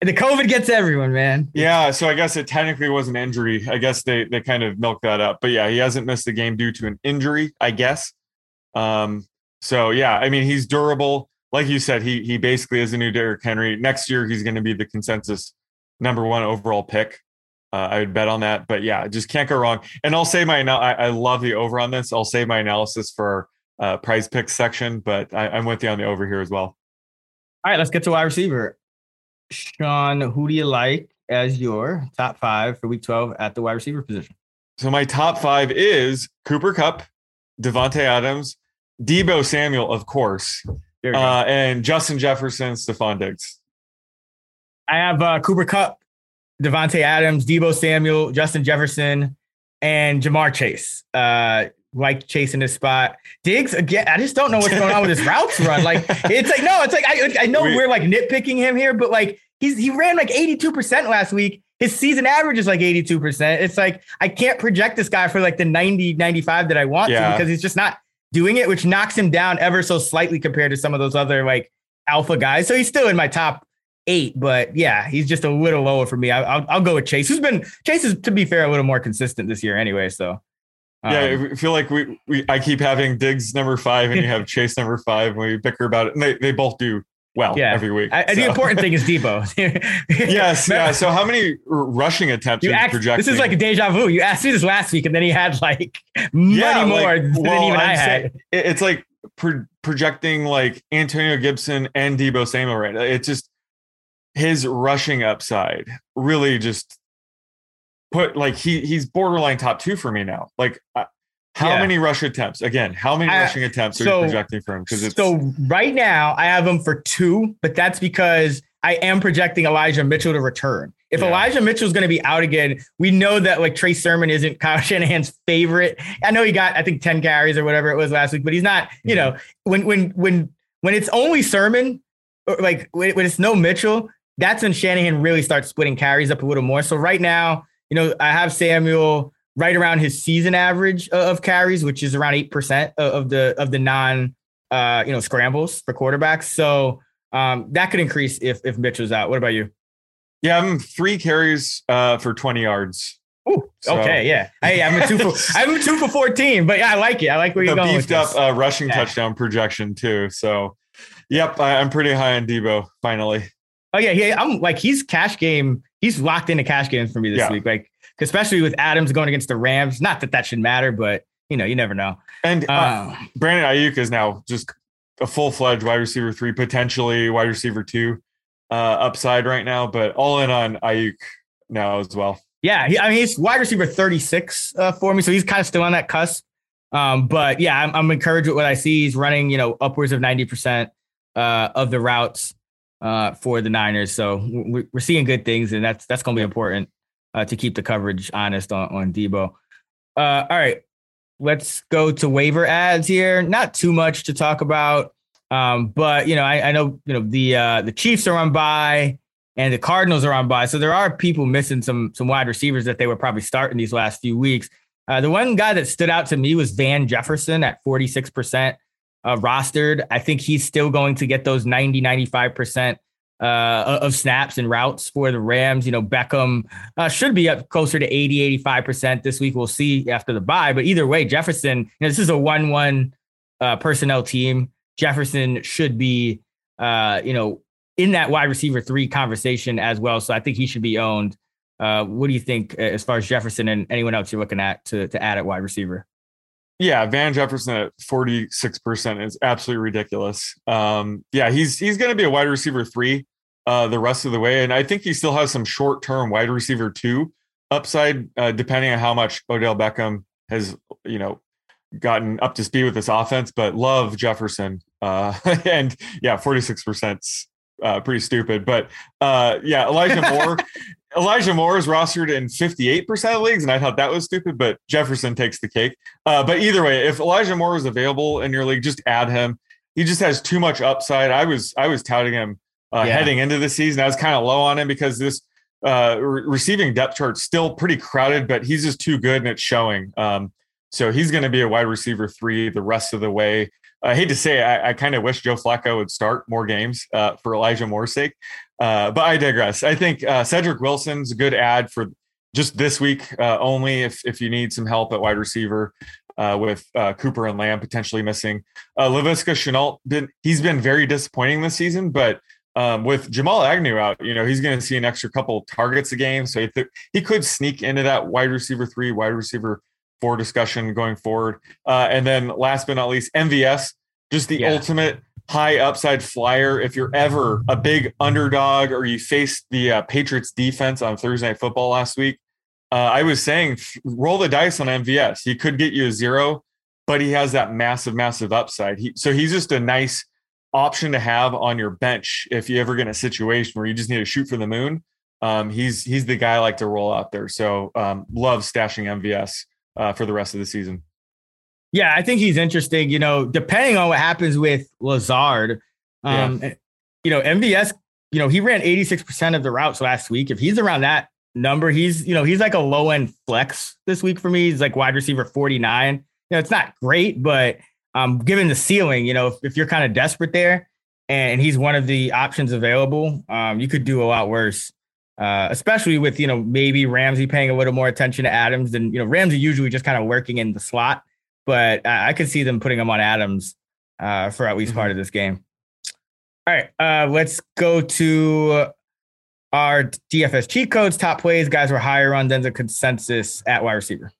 the COVID gets everyone, man. Yeah, so I guess it technically was an injury. I guess they they kind of milked that up. But yeah, he hasn't missed the game due to an injury, I guess. Um, so yeah, I mean he's durable. Like you said, he he basically is a new Derrick Henry. Next year he's going to be the consensus number one overall pick. Uh, I would bet on that. But yeah, just can't go wrong. And I'll say my I, I love the over on this. I'll save my analysis for uh, prize picks section, but I, I'm with you on the over here as well. All right, let's get to wide receiver. Sean, who do you like as your top five for week 12 at the wide receiver position? So my top five is Cooper Kupp, Davante Adams, Deebo Samuel, of course, uh, and Justin Jefferson, Stefon Diggs. I have uh, Cooper Kupp, Davante Adams, Deebo Samuel, Justin Jefferson, and Ja'Marr Chase. Uh, like chasing this spot. Diggs again. I just don't know what's going on with his routes run. Like it's like no, it's like I I know we, are like nitpicking him here, but like he's he ran like 82% last week. His season average is like 82%. It's like I can't project this guy for like the 90, 95 that I want yeah. to because he's just not doing it, which knocks him down ever so slightly compared to some of those other like alpha guys. So he's still in my top eight, but yeah, he's just a little lower for me. I, will I'll go with Chase, who's been Chase is to be fair a little more consistent this year anyway. So yeah, um, I feel like we, we I keep having Diggs number five and you have Chase number five and we bicker about it. And they, they both do well yeah. every week. I, so. The important thing is Deebo. yes, yeah. So how many rushing attempts you asked, This is like a deja vu. You asked me this last week and then he had like many yeah, more like, than well, even I'm i had. It's like pro- projecting like Antonio Gibson and Deebo Samuel right. It's just his rushing upside really just put like he he's borderline top two for me now. Like uh, how yeah. many rush attempts? Again, how many I, rushing attempts are so, you projecting for him? Because so right now I have him for two, but that's because I am projecting Elijah Mitchell to return. If yeah. Elijah Mitchell is going to be out again, we know that like Trey Sermon isn't Kyle Shanahan's favorite. I know he got I think ten carries or whatever it was last week, but he's not. You mm-hmm. know when when when when it's only Sermon, or like when, when it's no Mitchell, that's when Shanahan really starts splitting carries up a little more. So right now you know, I have Samuel right around his season average of carries, which is around eight percent of the of the non uh, you know scrambles for quarterbacks. So um, that could increase if if Mitchell's out. What about you? Yeah, I'm three carries uh, for 20 yards. Ooh, so, okay, yeah. Hey, I'm a two for I'm a two for 14, but yeah, I like it. I like where you're going. Beefed up uh, rushing yeah. touchdown projection too. So, yep, I, am pretty high on Deebo finally. Oh yeah, yeah. I'm like he's cash game he's locked into cash games for me this yeah. week. Like, especially with Adams going against the Rams. Not that that should matter, but you know, you never know. And uh, um, Brandon Aiyuk is now just a full fledged wide receiver three, potentially wide receiver two uh, upside right now, but all in on Aiyuk now as well. Yeah, he, I mean he's wide receiver 36 uh, for me, so he's kind of still on that cusp. Um, but yeah, I'm, I'm, encouraged with what I see. He's running, you know, upwards of 90% uh, of the routes uh, for the Niners. So we're seeing good things, and that's that's going to be important uh, to keep the coverage honest on on Deebo. Uh, all right, let's go to waiver ads here. Not too much to talk about, um, but you know, I, I, know you know the uh, the Chiefs are on by and the Cardinals are on by, so there are people missing some some wide receivers that they were probably starting these last few weeks. Uh, the one guy that stood out to me was Van Jefferson at 46% uh, rostered. I think he's still going to get those 90, 95% uh, of snaps and routes for the Rams. You know, Beckham uh, should be up closer to 80, 85% this week. We'll see after the bye. But either way, Jefferson, you know, this is a 1 1 uh, personnel team. Jefferson should be, uh, you know, in that wide receiver three conversation as well. So I think he should be owned. Uh, what do you think uh, as far as Jefferson and anyone else you're looking at to, to add at wide receiver? Yeah, Van Jefferson at 46% is absolutely ridiculous. Um, yeah, he's he's going to be a wide receiver 3 uh, the rest of the way and I think he still has some short-term wide receiver 2 upside uh, depending on how much Odell Beckham has, you know, gotten up to speed with this offense, but love Jefferson. Uh, and yeah, 46% uh, pretty stupid. But uh, yeah, Elijah Moore. Elijah Moore is rostered in 58% of leagues, and I thought that was stupid, but Jefferson takes the cake. Uh, but either way, if Elijah Moore is available in your league, just add him. He just has too much upside. I was I was touting him uh, yeah. heading into the season. I was kind of low on him because this uh, re- receiving depth chart still pretty crowded, but he's just too good and it's showing. Um, so he's going to be a wide receiver three the rest of the way. I hate to say, I, I kind of wish Joe Flacco would start more games uh, for Elijah Moore's sake. Uh, but I digress. I think uh, Cedric Wilson's a good ad for just this week uh, only if if you need some help at wide receiver uh, with uh, Cooper and Lamb potentially missing. Uh, Laviska Shenault been he's been very disappointing this season, but um, with Jamal Agnew out, you know he's going to see an extra couple targets a game, so he, th- he could sneak into that wide receiver three, wide receiver four discussion going forward. Uh, and then last but not least, MVS, just the yeah. ultimate high upside flyer. If you're ever a big underdog or you faced the uh, Patriots defense on Thursday Night Football last week, uh, I was saying roll the dice on MVS. He could get you a zero, but he has that massive, massive upside. He, so he's just a nice option to have on your bench if you ever get in a situation where you just need to shoot for the moon. Um, he's he's the guy I like to roll out there. So um, love stashing MVS uh, for the rest of the season. Yeah, I think he's interesting. You know, depending on what happens with Lazard, um, yeah. you know, MVS, you know, he ran 86% of the routes last week. If he's around that number, he's, you know, he's like a low end flex this week for me. He's like wide receiver 49. You know, it's not great, but um, given the ceiling, you know, if, if you're kind of desperate there and he's one of the options available, um, you could do a lot worse. Uh, especially with you know maybe Ramsey paying a little more attention to Adams than you know Ramsey usually just kind of working in the slot but I, I could see them putting him on Adams uh, for at least mm-hmm. part of this game. All right, uh, let's go to our DFS cheat codes, top plays. Guys were higher on than the consensus at wide receiver.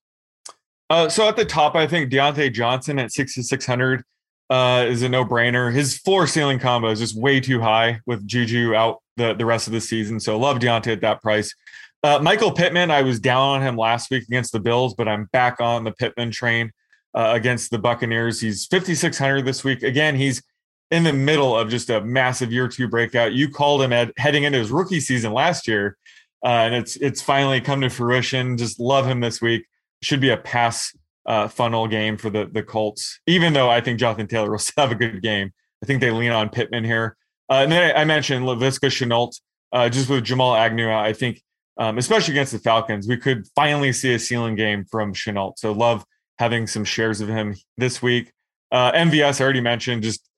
Uh, so at the top, I think Diontae Johnson at 6,600 uh, is a no brainer. His floor ceiling combo is just way too high with Juju out the, the rest of the season. So love Diontae at that price. Uh, Michael Pittman, I was down on him last week against the Bills, but I'm back on the Pittman train uh, against the Buccaneers. He's 5,600 this week. Again, he's in the middle of just a massive year two breakout. You called him at heading into his rookie season last year, uh, and it's it's finally come to fruition. Just love him this week. Should be a pass uh, funnel game for the the Colts. Even though I think Jonathan Taylor will still have a good game, I think they lean on Pittman here. Uh, and then I, mentioned Laviska Shenault, uh, just with Jamal Agnew. I think, um, especially against the Falcons, we could finally see a ceiling game from Shenault. So love having some shares of him this week. Uh, MVS, I already mentioned, just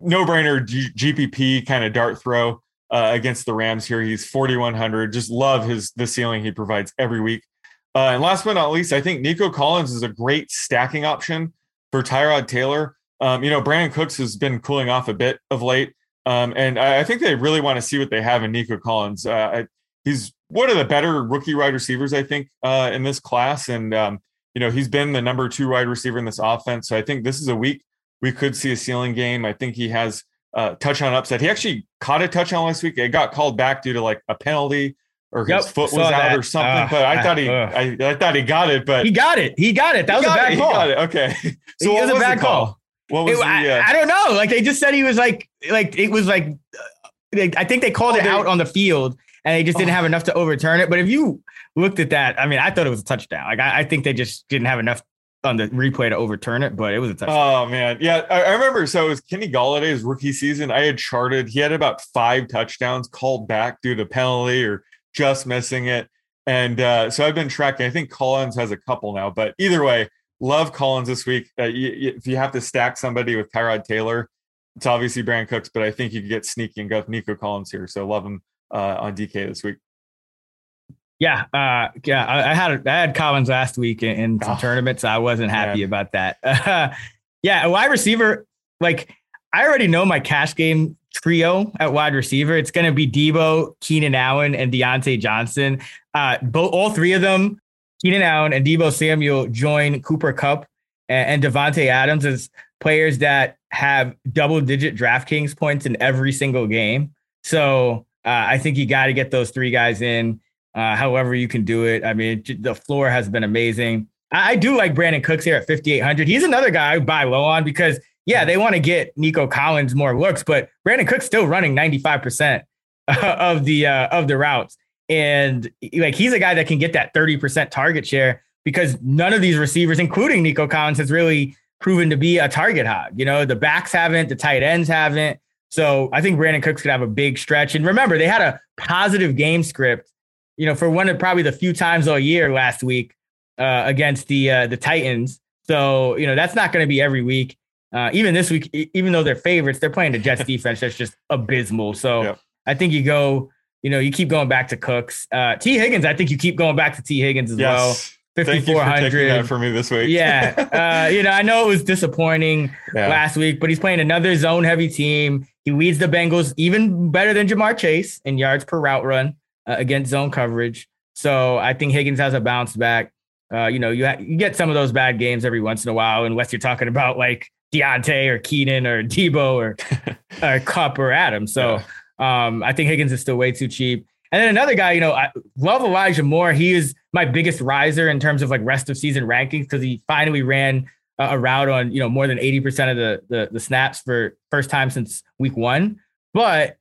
no brainer G- GPP kind of dart throw uh, against the Rams here. He's 4,100. Just love his the ceiling he provides every week. Uh, and last but not least, I think Nico Collins is a great stacking option for Tyrod Taylor. Um, you know, Brandin Cooks has been cooling off a bit of late. Um, and I, I, think they really want to see what they have in Nico Collins. Uh, I, he's one of the better rookie wide receivers, I think, uh, in this class. And um, you know, he's been the number two wide receiver in this offense. So I think this is a week we could see a ceiling game. I think he has a touchdown upset. He actually caught a touchdown last week. It got called back due to like a penalty or yep, his foot was out that. or something. Uh, but I thought he, uh, I, I, thought he got it. But he got it. He got it. That was a bad it, call. got it. Okay. So it was a bad call? What was it, the, uh, I, I, don't know. Like they just said he was like, like it was like, uh, I think they called oh, it they, out on the field and they just didn't oh. have enough to overturn it. But if you looked at that, I mean, I thought it was a touchdown. Like I, I think they just didn't have enough on the replay to overturn it, but it was a touchdown. Oh man, yeah, I, I, remember. So it was Kenny Golladay's rookie season. I had charted he had about five touchdowns called back due to penalty or just missing it, and uh, so I've been tracking. I think Collins has a couple now, but either way, love Collins this week. Uh, you, if you have to stack somebody with Tyrod Taylor, it's obviously Brand Cooks, but I think you could get sneaky and go with Nico Collins here. So love him uh, on DK this week. Yeah, uh, yeah. I, I, had I had Collins last week in, in some oh, tournaments. I wasn't happy man. about that. Uh, yeah, a wide receiver. Like I already know my cash game trio at wide receiver. It's going to be Deebo, Keenan Allen, and Diontae Johnson. Uh, both all three of them, Keenan Allen and Deebo Samuel, join Cooper Kupp and, and Davante Adams as players that have double digit DraftKings points in every single game. So uh, I think you got to get those three guys in uh, however you can do it. I mean, the floor has been amazing. I, I do like Brandin Cooks here at 5,800. He's another guy I buy low on because, yeah, they want to get Nico Collins more looks, but Brandin Cooks still running 95% of the uh, of the routes. And like he's a guy that can get that 30% target share because none of these receivers, including Nico Collins, has really proven to be a target hog. You know, the backs haven't, the tight ends haven't. So I think Brandin Cooks could have a big stretch. And remember, they had a positive game script you know, for one of probably the few times all year last week uh, against the uh, the Titans. So you know that's not going to be every week. Uh, even this week, even though they're favorites, they're playing the Jets defense that's just abysmal. So I think you go, you know, you keep going back to Cooks. Uh, T. Higgins, I think you keep going back to T. Higgins as well. Yes. For taking 5,400. that for me this week. Yeah. Uh, you know, I know it was disappointing Yeah. last week, but he's playing another zone heavy team. He leads the Bengals even better than Ja'Marr Chase in yards per route run uh, against zone coverage. So I think Higgins has a bounce back. Uh, you know, you, ha- you get some of those bad games every once in a while, unless you're talking about like Diontae or Keenan or Deebo or, or Kupp or Adam. So um, I think Higgins is still way too cheap. And then another guy, you know, I love Elijah Moore. He is my biggest riser in terms of like rest of season rankings because he finally ran a, a route on, you know, more than 80% of the, the, the snaps for first time since week one. But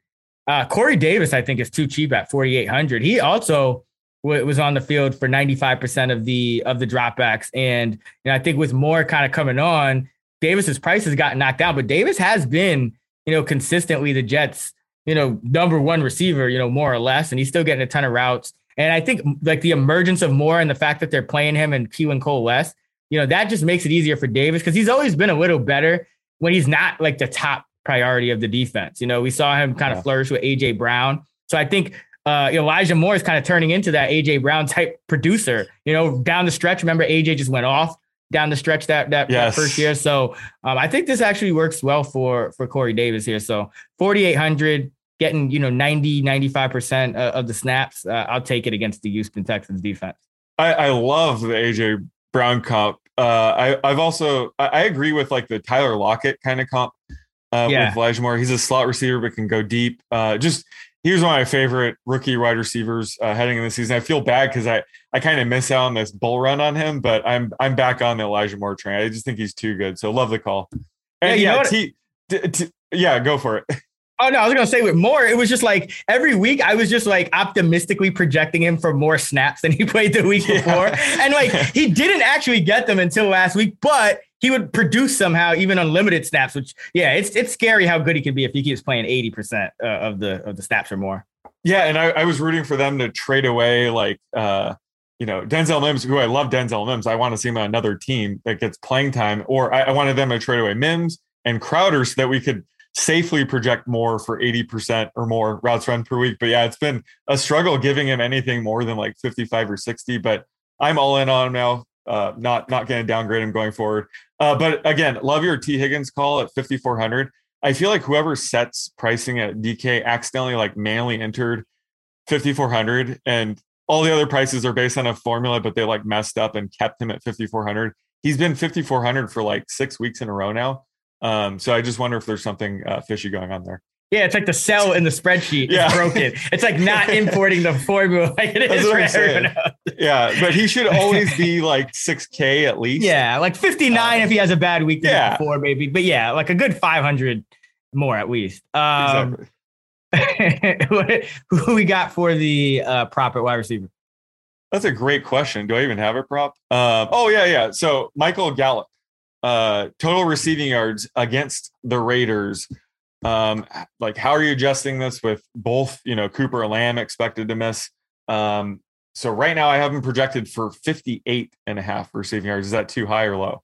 uh, Corey Davis, I think, is too cheap at 4,800. He also w- was on the field for 95% of the of the dropbacks. And you know, I think with Moore kind of coming on, Davis's price has gotten knocked down, but Davis has been, you know, consistently the Jets, you know, number one receiver, you know, more or less, and he's still getting a ton of routes. And I think like the emergence of Moore and the fact that they're playing him and Keelan Cole less, you know, that just makes it easier for Davis because he's always been a little better when he's not like the top priority of the defense. You know, we saw him kind of Yeah. flourish with AJ Brown. So I think uh, Elijah Moore is kind of turning into that AJ Brown type producer. You know, down the stretch, remember AJ just went off down the stretch that that, Yes. first year. So um, I think this actually works well for for Corey Davis here. So 4800 getting, you know, 90 95% of of the snaps. Uh, I'll take it against the Houston Texans defense. I, I love the AJ Brown comp. Uh, I, I've also I, I agree with like the Tyler Lockett kind of comp uh, Yeah. with Elijah Moore. He's a slot receiver but can go deep. Uh, just he was one of my favorite rookie wide receivers uh, heading in the season. I feel bad because I I kind of miss out on this bull run on him, but I'm I'm back on the Elijah Moore train. I just think he's too good. So love the call. Yeah, And yeah, what- T, t, t- yeah, go for it. Oh no, I was gonna say with Moore, it was just like every week I was just like optimistically projecting him for more snaps than he played the week Yeah. before. And like he didn't actually get them until last week, but he would produce somehow even unlimited snaps, which yeah, it's it's scary how good he could be if he keeps playing 80% uh, of the of the snaps or more. Yeah, and I, I was rooting for them to trade away like uh you know Denzel Mims, who I love Denzel Mims. I want to see him on another team that gets playing time, or I, I wanted them to trade away Mims and Crowder so that we could safely project more for 80% or more routes run per week. But yeah, it's been a struggle giving him anything more than like 55 or 60. But I'm all in on him now. Uh, not not going to downgrade him going forward. Uh, but again, love your T Higgins call at 5400. I feel like whoever sets pricing at DK accidentally like manually entered 5400 and all the other prices are based on a formula, but they like messed up and kept him at 5400. He's been 5400 for like six weeks in a row now. Um, so I just wonder if there's something uh, fishy going on there. Yeah, it's like the cell in the spreadsheet Yeah. is broken. It's like not importing the formula like it That's is for I'm saying. else. Yeah, but he should always be like 6K at least. Yeah, like 59 if he has a bad week yeah. before, maybe. But yeah, like a good 500 more at least. Um, Exactly. who we got for the uh, prop at wide receiver? That's a great question. Do I even have a prop? Um, oh yeah, yeah. So Michael Gallup, uh, total receiving yards against the Raiders. Um, like, how are you adjusting this with both? You know, Cooper and Lamb expected to miss. Um, so right now I have him projected for 58 and a half receiving yards. Is that too high or low?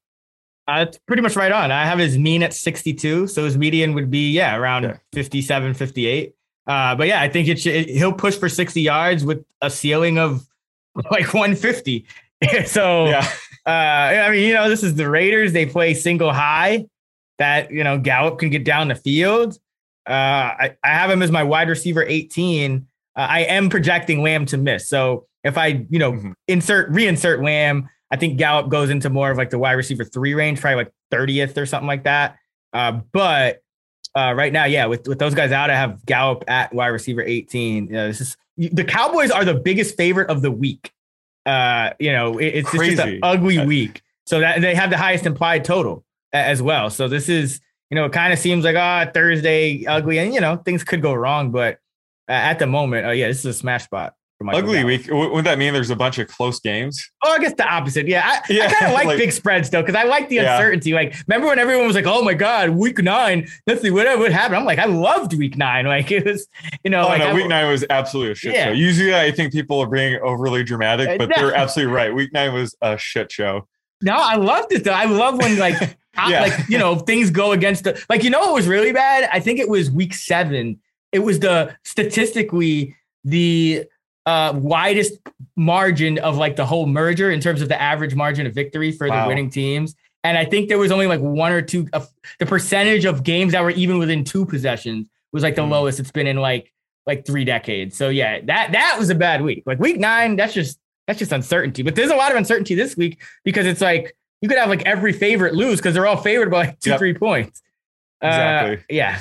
Uh, it's pretty much right on. I have his mean at 62, so his median would be yeah around Okay. 57, 58. Uh, but yeah, I think it should, it- he'll push for 60 yards with a ceiling of like 150. so Yeah, uh, I mean, you know, this is the Raiders. They play single high that, you know, Gallup can get down the field. Uh, I, I have him as my wide receiver 18. Uh, I am projecting Lamb to miss. So if I, you know, Mhm. insert, reinsert Lamb, I think Gallup goes into more of like the wide receiver three range, probably like 30th or something like that. Uh, but uh, right now, yeah, with, with those guys out, I have Gallup at wide receiver 18. You know, this is the Cowboys are the biggest favorite of the week. Uh, you know, it- it's just, just an ugly week. So that they have the highest implied total as well. So this is, you know, it kind of seems like ah Thursday ugly, and you know things could go wrong, but uh, at the moment, oh yeah, this is a smash spot ugly week. Would that mean there's a bunch of close games? Oh, I guess the opposite. Yeah, I, I kind of like, like- big spreads though, because I like the Yeah. uncertainty. Like, remember when everyone was like, "Oh my god, week nine, let's see whatever would happen." I'm like, I loved week nine. Like it was, you know, Oh like no, I- week nine was absolutely a shit Yeah. show. Usually, I think people are being overly dramatic, but they're absolutely right. Week nine was a shit show. No, I loved it though. I love when like, Yeah. like you know, things go against the like. You know, what was really bad. I think it was week seven it was the statistically the uh, widest margin of like the whole merger in terms of the average margin of victory for Wow. the winning teams. And I think there was only like one or two. Of, the percentage of games that were even within two possessions was like the Mm. lowest it's been in like like three decades. So yeah, that that was a bad week. Like week nine, that's just that's just uncertainty. But there's a lot of uncertainty this week because it's like you could have like every favorite lose because they're all favored by like two Yep. three points. Uh, Exactly. yeah.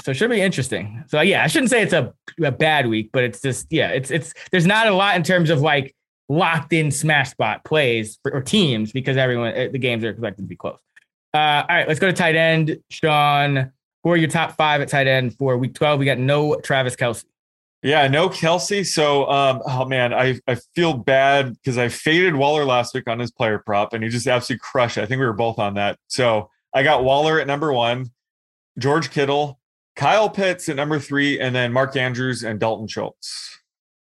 So it should be interesting. So yeah, I shouldn't say it's a, a bad week, but it's just yeah, it's it's there's not a lot in terms of like locked in smash spot plays for, or teams because everyone uh, the games are expected to be close. Uh, all right, let's go to tight end, Sean. Who are your top five at tight end for week twelve? We got no Travis Kelce. Yeah, no Kelce. So, um, oh man, I, I feel bad because I faded Waller last week on his player prop and he just absolutely crushed. it. I think we were both on that. So I got Waller at number one, George Kittle, Kyle Pitts at number three, and then Mark Andrews and Dalton Schultz.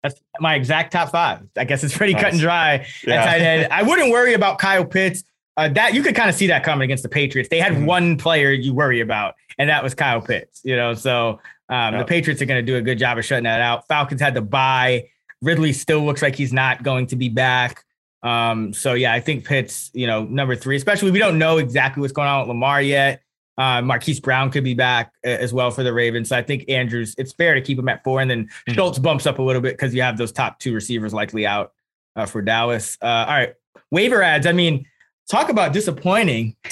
That's my exact top five. I guess it's pretty cut and dry Yeah. I wouldn't worry about Kyle Pitts. Uh, that you could kind of see that coming against the Patriots. They had Mhm. one player you worry about, and that was Kyle Pitts. You know, so um, the Patriots are going to do a good job of shutting that out. Falcons had to buy. Ridley still looks like he's not going to be back. Um, so yeah, I think Pitts, you know, number three, especially we don't know exactly what's going on with Lamar yet. Uh, Marquise Brown could be back uh, as well for the Ravens. So I think Andrews, it's fair to keep him at four, and then Mhm. Schultz bumps up a little bit because you have those top two receivers likely out uh, for Dallas. Uh, all right, waiver ads. I mean, talk about disappointing.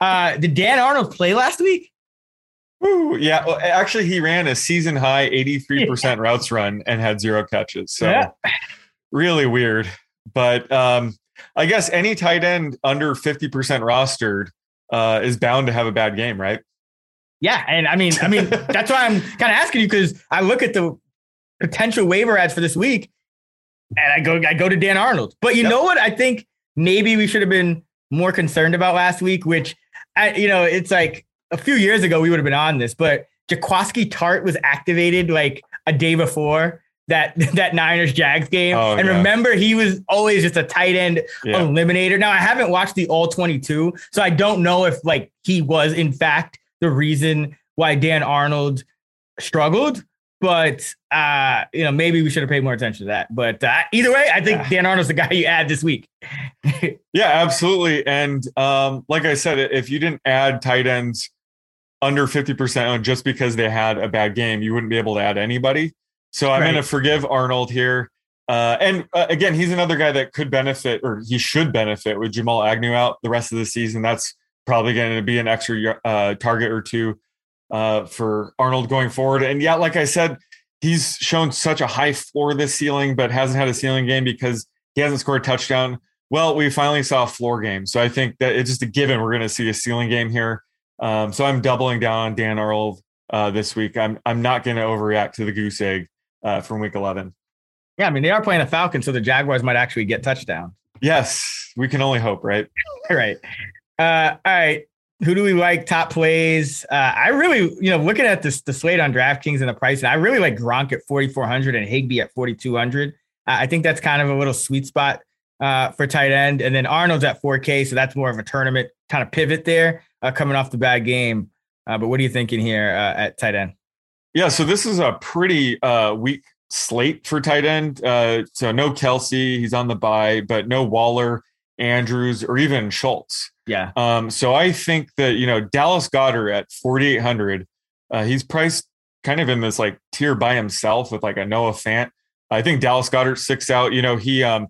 Uh, did Dan Arnold play last week? Woo, yeah, well, actually, he ran a season high 83% routes run and had zero catches. So Yeah. really weird. But um, I guess any tight end under 50% rostered uh, is bound to have a bad game, right? Yeah, and I mean, I mean, that's why I'm kind of asking you because I look at the potential waiver ads for this week, and I go, I go to Dan Arnold. But you Yep. know what? I think maybe we should have been more concerned about last week. Which, I, you know, it's like a few years ago we would have been on this, but Jaquiski Tartt was activated like a day before that that Niners Jags game, Oh, and yeah. remember he was always just a tight end Yeah. eliminator. Now I haven't watched the all 22, so I don't know if like he was in fact the reason why Dan Arnold struggled. But uh, you know, maybe we should have paid more attention to that. But uh, either way, I think Yeah. Dan Arnold's the guy you add this week. Yeah, absolutely. And um, like I said, if you didn't add tight ends under 50% owned just because they had a bad game, you wouldn't be able to add anybody. So I'm Right. going to forgive Arnold here. Uh, and uh, again, he's another guy that could benefit or he should benefit with Jamal Agnew out the rest of the season. That's probably going to be an extra uh, target or two uh, for Arnold going forward. And yeah, like I said, he's shown such a high floor this ceiling, but hasn't had a ceiling game because he hasn't scored a touchdown. Well, we finally saw a floor game. So I think that it's just a given we're going to see a ceiling game here. Um, so I'm doubling down on Dan Arnold uh, this week. I'm I'm not going to overreact to the goose egg uh, from week 11. Yeah, I mean they are playing a Falcon, so the Jaguars might actually get touchdown. Yes, we can only hope, right? right. Uh, all right. Who do we like? Top plays. Uh, I really, you know, looking at this the slate on DraftKings and the pricing, I really like Gronk at 4,400 and Higbee at 4,200. Uh, I think that's kind of a little sweet spot uh, for tight end. And then Arnold's at 4K, so that's more of a tournament kind of pivot there, uh, coming off the bad game. Uh, but what are you thinking here uh, at tight end? Yeah, so this is a pretty uh, weak slate for tight end. Uh, so no Kelce, he's on the bye, but no Waller, Andrews, or even Schultz. Yeah. Um, so I think that you know Dallas Goedert at 4,800, uh, he's priced kind of in this like tier by himself with like a Noah Fant. I think Dallas Goedert six out. You know he um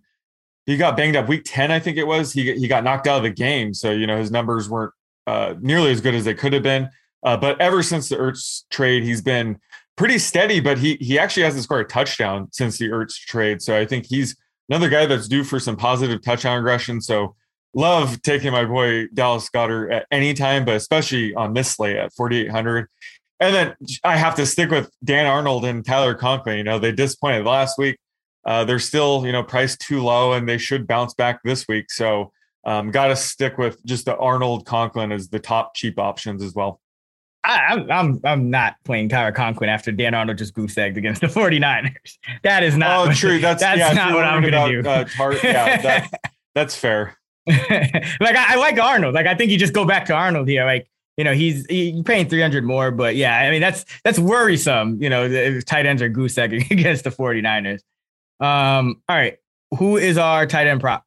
he got banged up week 10, I think it was. He he got knocked out of the game, so you know his numbers weren't uh, nearly as good as they could have been. Uh, but ever since the Ertz trade, he's been pretty steady. But he he actually hasn't scored a touchdown since the Ertz trade. So I think he's another guy that's due for some positive touchdown regression. So love taking my boy Dallas Goedert at any time, but especially on this slate at 4,800. And then I have to stick with Dan Arnold and Tyler Conklin. You know, they disappointed last week. Uh, they're still, you know, priced too low and they should bounce back this week. So um, got to stick with just the Arnold Conklin as the top cheap options as well. I, I'm, I'm I'm not playing Tyler Conklin after Dan Arnold just goose egged against the 49ers. That is not. oh, true. That's, that's yeah, not what I'm going to do. Uh, tar- yeah, that, that's fair. like I, I like Arnold. Like I think you just go back to Arnold here. Like you know, he's he's paying 300 more, but yeah, I mean, that's that's worrisome. You know, the tight ends are goose egg against the 49ers. Um, all right. Who is our tight end prop?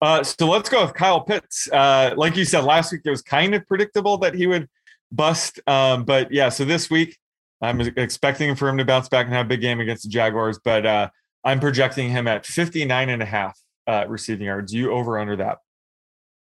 Uh, so let's go with Kyle Pitts. Uh, like you said last week, it was kind of predictable that he would bust. Um, but yeah, so this week I'm expecting for him to bounce back and have a big game against the Jaguars. But uh, I'm projecting him at 59 and a half uh, receiving yards. You over under that?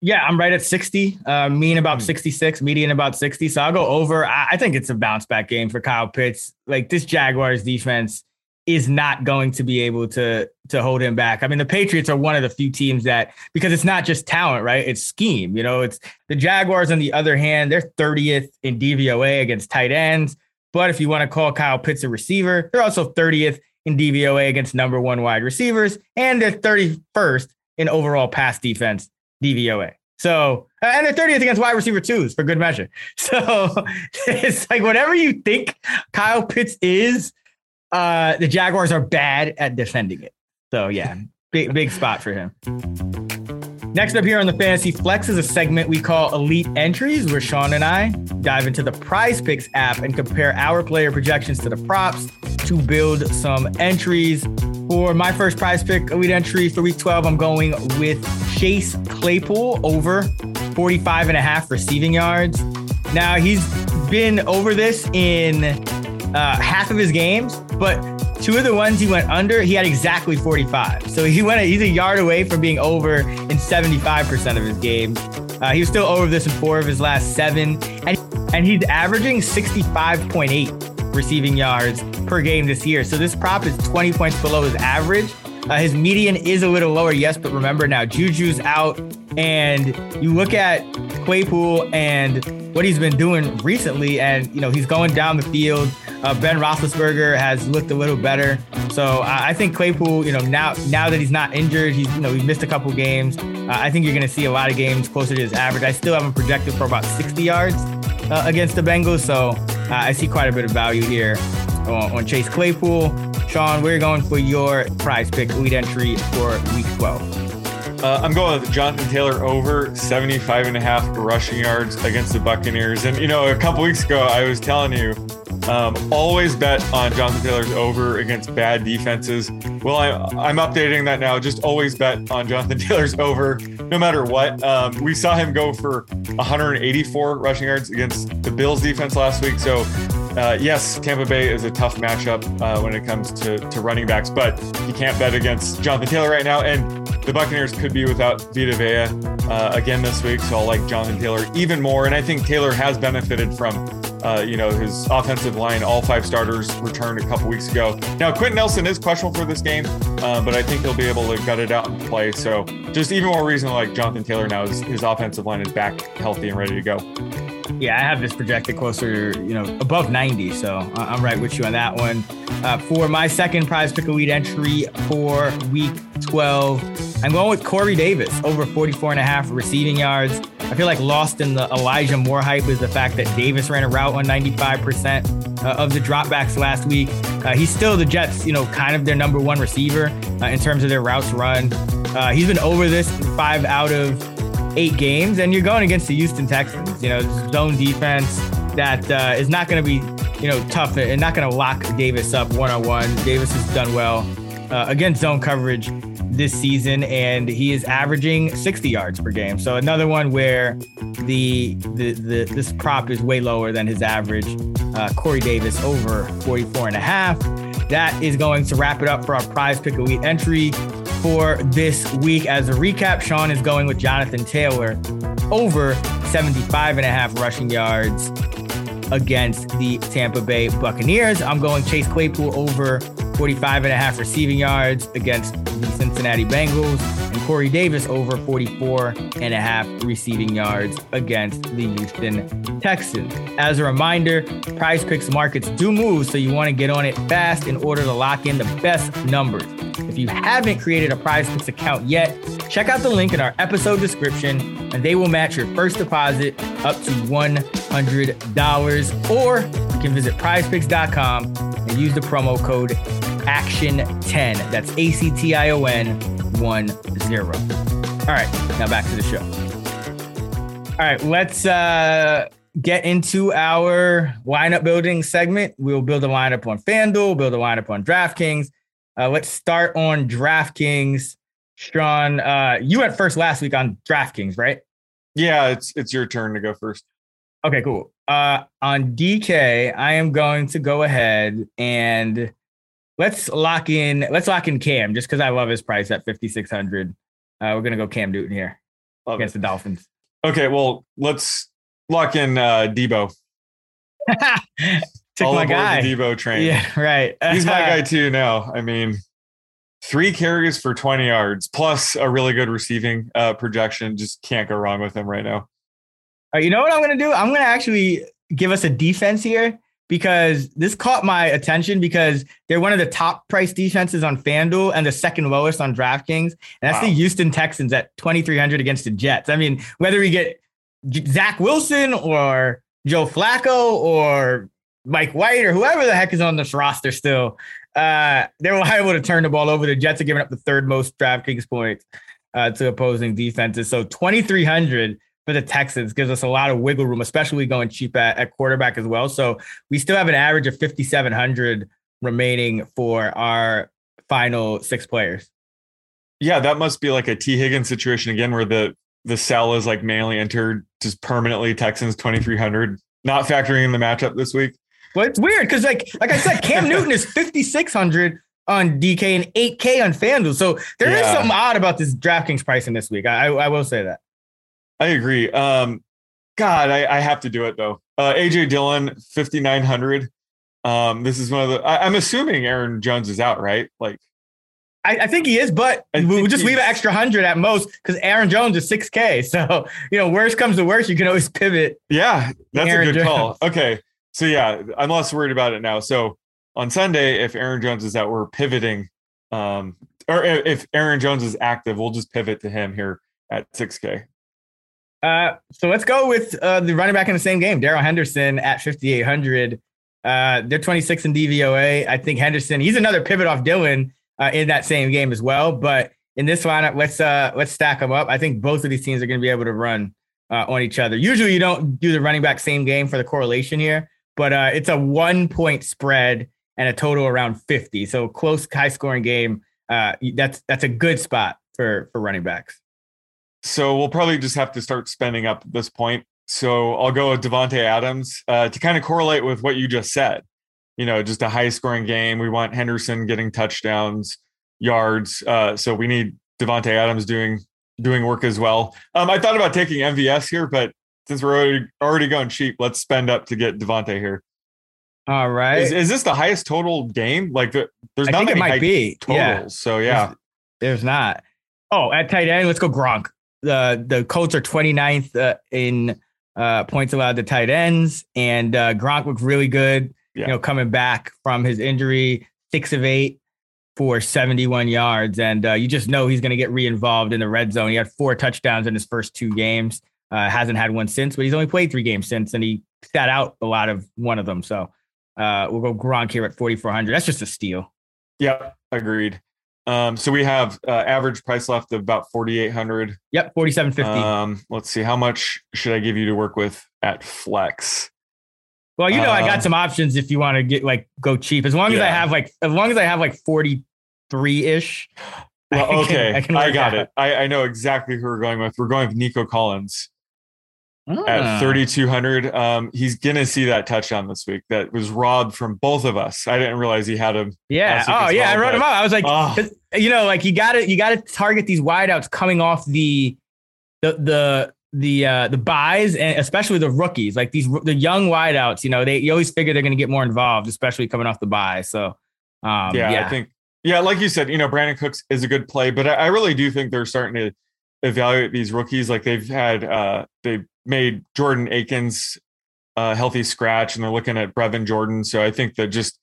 Yeah, I'm right at 60. Uh, mean about 66, median about 60. So I'll go over. I, I think it's a bounce back game for Kyle Pitts. Like this Jaguars defense is not going to be able to to hold him back. I mean, the Patriots are one of the few teams that because it's not just talent, right? It's scheme. You know, it's the Jaguars on the other hand, they're 30th in DVOA against tight ends. But if you want to call Kyle Pitts a receiver, they're also 30th in DVOA against number one wide receivers, and they're 31st in overall pass defense DVOA. So, uh, and they're 30th against wide receiver twos for good measure. So it's like whatever you think Kyle Pitts is, uh, the Jaguars are bad at defending it. So yeah, big big spot for him. Next up here on the Fantasy Flex is a segment we call Elite Entries, where Sean and I dive into the Prize Picks app and compare our player projections to the props to build some entries. For my first prize pick elite entry for week 12, I'm going with Chase Claypool over 45 and a half receiving yards. Now, he's been over this in uh, half of his games, but two of the ones he went under, he had exactly 45. So he went, he's a yard away from being over in 75% of his games. Uh, he was still over this in four of his last seven, and and he's averaging 65.8 receiving yards per game this year. So this prop is 20 points below his average. Uh, his median is a little lower, yes, but remember now Juju's out, and you look at Claypool and what he's been doing recently, and you know he's going down the field. Uh, ben Roethlisberger has looked a little better, so I, I, think Claypool, you know, now now that he's not injured, he's you know he's missed a couple games. Uh, I think you're going to see a lot of games closer to his average. I still have him projected for about 60 yards uh, against the Bengals, so uh, I see quite a bit of value here on, on Chase Claypool. Sean, we're going for your prize pick lead entry for week 12. Uh, I'm going with Jonathan Taylor over 75 and a half rushing yards against the Buccaneers. And, you know, a couple weeks ago, I was telling you, um, always bet on Jonathan Taylor's over against bad defenses. Well, I, I'm updating that now. Just always bet on Jonathan Taylor's over, no matter what. Um, we saw him go for 184 rushing yards against the Bills defense last week. So, uh, yes, Tampa Bay is a tough matchup uh, when it comes to, to running backs, but you can't bet against Jonathan Taylor right now. And the Buccaneers could be without Vita Vea uh, again this week, so I'll like Jonathan Taylor even more. And I think Taylor has benefited from, uh, you know, his offensive line. All five starters returned a couple weeks ago. Now Quenton Nelson is questionable for this game, uh, but I think he'll be able to gut it out and play. So just even more reason like Jonathan Taylor now is his offensive line is back healthy and ready to go. Yeah, I have this projected closer, you know, above 90. So I'm right with you on that one. Uh, for my second prize pick a lead entry for week 12, I'm going with Corey Davis over 44 and a half receiving yards. I feel like lost in the Elijah Moore hype is the fact that Davis ran a route on 95% uh, of the dropbacks last week. Uh, he's still the Jets, you know, kind of their number one receiver uh, in terms of their routes run. Uh, he's been over this five out of eight games, and you're going against the Houston Texans. You know, zone defense that uh, is not going to be, you know, tough and not going to lock Davis up one on one. Davis has done well uh, against zone coverage this season, and he is averaging 60 yards per game. So another one where the the, the this prop is way lower than his average. Uh, Corey Davis over 44 and a half. That is going to wrap it up for our prize pick elite entry for this week. As a recap, Sean is going with Jonathan Taylor over 75 and a half rushing yards against the Tampa Bay Buccaneers. I'm going Chase Claypool over 45 and a half receiving yards against the Cincinnati Bengals, and Corey Davis over 44 and a half receiving yards against the Houston Texans. As a reminder, prize picks markets do move, so you want to get on it fast in order to lock in the best numbers. If you haven't created a prize picks account yet, check out the link in our episode description, and they will match your first deposit up to $100. Or you can visit prizepicks.com and use the promo code ACTION10. That's A C T I O N 1 0. All right, now back to the show. All right, let's uh, get into our lineup building segment. We'll build a lineup on FanDuel, build a lineup on DraftKings. Uh, let's start on DraftKings. Sean, uh, you went first last week on DraftKings, right? Yeah, it's it's your turn to go first. Okay, cool. Uh, on DK, I am going to go ahead and let's lock in. Let's lock in Cam just because I love his price at fifty six hundred. Uh, we're gonna go Cam Newton here Love against the Dolphins. Okay, well, let's lock in uh, Deebo. All my aboard guy. the Deebo train. Yeah, right. He's my guy too now. I mean, three carries for 20 yards plus a really good receiving uh, projection. Just can't go wrong with him right now. Right, you know what I'm going to do? I'm going to actually give us a defense here because this caught my attention because they're one of the top price defenses on FanDuel and the second lowest on DraftKings. And that's Wow. the Houston Texans at 2,300 against the Jets. I mean, whether we get Zach Wilson or Joe Flacco or Mike White or whoever the heck is on this roster still, uh, they're liable to turn the ball over. The Jets are giving up the third most DraftKings points uh, to opposing defenses. So 2,300 for the Texans gives us a lot of wiggle room, especially going cheap at, at quarterback as well. So we still have an average of 5,700 remaining for our final six players. Yeah, that must be like a Tee Higgins situation again, where the the cell is like manually entered just permanently Texans 2300, not factoring in the matchup this week. Well, it's weird because, like, like I said, Cam Newton is 5,600 on DK and 8K on FanDuel. So there is Yeah. something odd about this DraftKings pricing this week. I, I will say that. I agree. Um, God, I, I have to do it though. Uh, AJ Dillon 5900. Um, this is one of the. I, I'm assuming Aaron Jones is out, right? Like, I, I think he is, but I we'll just leave an extra hundred at most because Aaron Jones is 6K. So, you know, worst comes to worst, you can always pivot. Yeah, that's Aaron a good call. Okay. So yeah, I'm less worried about it now. So on Sunday, if Aaron Jones is out, we're pivoting. Um, or if Aaron Jones is active, we'll just pivot to him here at 6K. Uh, so let's go with uh, the running back in the same game, Darrell Henderson at 5,800. Uh, they're 26 in DVOA. I think Henderson, he's another pivot off Dillon uh, in that same game as well. But in this lineup, let's uh, let's stack them up. I think both of these teams are going to be able to run uh, on each other. Usually, you don't do the running back same game for the correlation here, but it's a one point spread and a total around 50. So close, high scoring game. Uh, that's that's a good spot for for running backs. So we'll probably just have to start spending up at this point. So I'll go with Davante Adams uh, to kind of correlate with what you just said. You know, just a high scoring game. We want Henderson getting touchdowns, yards. Uh, so we need Davante Adams doing doing work as well. Um, I thought about taking MVS here, but since we're already already going cheap, let's spend up to get Davante here. All right. Is, is this the highest total game? Like, the, there's I not think it might high be. totals. Yeah. So yeah, There's not. Oh, at tight end, let's go Gronk. The the Colts are 29th uh, in uh, points allowed to tight ends, and uh, Gronk looked really good. Yeah. You know, coming back from his injury, six of eight for 71 yards, and uh, you just know he's going to get re-involved in the red zone. He had four touchdowns in his first two games. Uh, hasn't had one since, but he's only played three games since, and he sat out a lot of one of them. So uh, we'll go Gronk here at 4,400. That's just a steal. Yep, agreed. Um, so we have uh, average price left of about 4,800. Yep, 4750. Um, let's see, how much should I give you to work with at Flex? Well, you know, I Um, got some options if you want to get like go cheap. As long as I have like, as long as I have like 43 ish. Well, okay, I, work got it. I, I know exactly who we're going with. We're going with Nico Collins Ah. at 3,200. Um, he's gonna see that touchdown this week that was robbed from both of us. I didn't realize he had him. Yeah. Oh, yeah. I wrote him up. I was like, Oh. You know, like you got to, you got to target these wideouts coming off the, the, the, the uh the byes and especially the rookies like these the young wideouts you know they you always figure they're going to get more involved especially coming off the bye so um yeah, yeah, I think. Yeah, like you said, you know, Brandin Cooks is a good play, but I, I really do think they're starting to evaluate these rookies. Like they've had, uh, they made Jordan Akins a healthy scratch, and they're looking at Brevin Jordan. So I think that just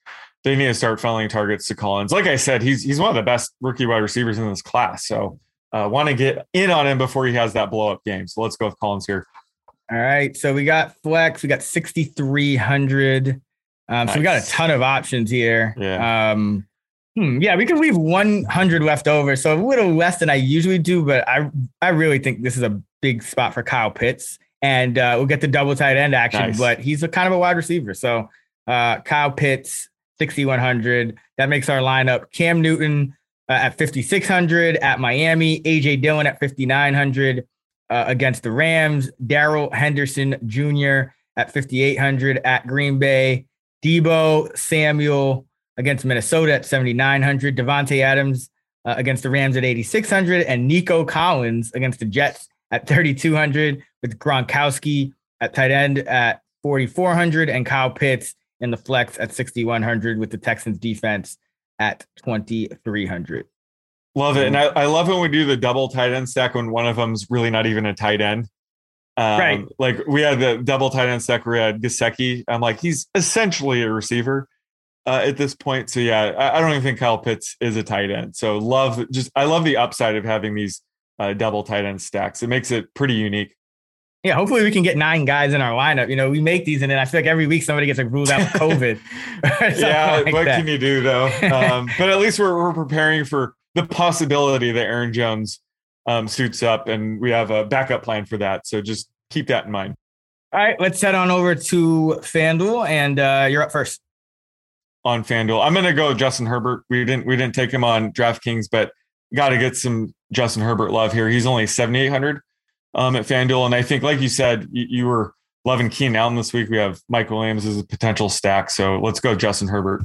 they need to start funneling targets to Collins. Like I said, he's he's one of the best rookie wide receivers in this class. So uh, want to get in on him before he has that blow up game. So let's go with Collins here. All right. So we got flex. We got 6,300. Um, So we got a ton of options here. Yeah. Um, hmm, yeah, we can leave 100 left over. So a little less than I usually do, but I, I really think this is a big spot for Kyle Pitts and uh, we'll get the double tight end action. Nice. But he's a kind of a wide receiver. So uh, Kyle Pitts, 6,100. That makes our lineup Cam Newton uh, at 5,600 at Miami, AJ Dillon at 5,900 uh, against the Rams, Darrell Henderson Jr. at 5,800 at Green Bay, Deebo Samuel against Minnesota at 7,900, Davante Adams uh, against the Rams at 8,600, and Nico Collins against the Jets at 3,200, with Gronkowski at tight end at 4,400, and Kyle Pitts in the flex at 6,100, with the Texans defense at 2,300. Love it. And I, I love when we do the double tight end stack when one of them's really not even a tight end. Um, Right. Like we had the double tight end stack we had Gesicki. I'm like, he's essentially a receiver uh, at this point. So yeah, I, I don't even think Kyle Pitts is a tight end. So love just I love the upside of having these uh, double tight end stacks. It makes it pretty unique. Yeah, hopefully we can get nine guys in our lineup. You know, we make these, and then I feel like every week somebody gets like ruled out with COVID. yeah, like what that. can you do though? Um, but at least we're, we're preparing for the possibility that Aaron Jones um, suits up, and we have a backup plan for that. So just keep that in mind. All right, let's head on over to FanDuel, and uh, you're up first. on FanDuel. I'm gonna go with Justin Herbert. We didn't we didn't take him on DraftKings, but got to get some Justin Herbert love here. He's only 7,800 um, at FanDuel, and I think, like you said, you, you were loving Keenan Allen this week. We have Mike Williams as a potential stack, so let's go Justin Herbert.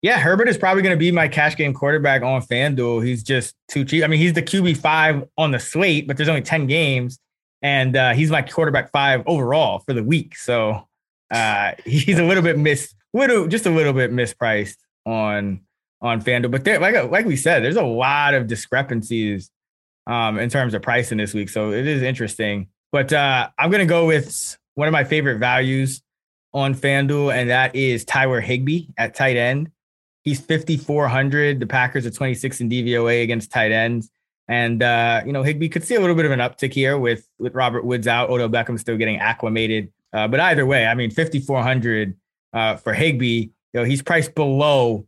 Yeah, Herbert is probably going to be my cash game quarterback on FanDuel. He's just too cheap. I mean, he's the QB five on the slate, but there's only 10 games, and uh, he's my quarterback five overall for the week. So uh, he's a little bit mis, little, just a little bit mispriced on on FanDuel. But there, like like we said, there's a lot of discrepancies um, in terms of pricing this week. So it is interesting. But uh, I'm going to go with one of my favorite values on FanDuel, and that is Tyler Higbee at tight end. He's 5,400. The Packers are 26 in DVOA against tight ends. And, uh, you know, Higbee could see a little bit of an uptick here with, with Robert Woods out, Odell Beckham still getting acclimated. Uh, but either way, I mean, 5,400 uh, for Higbee, you know, he's priced below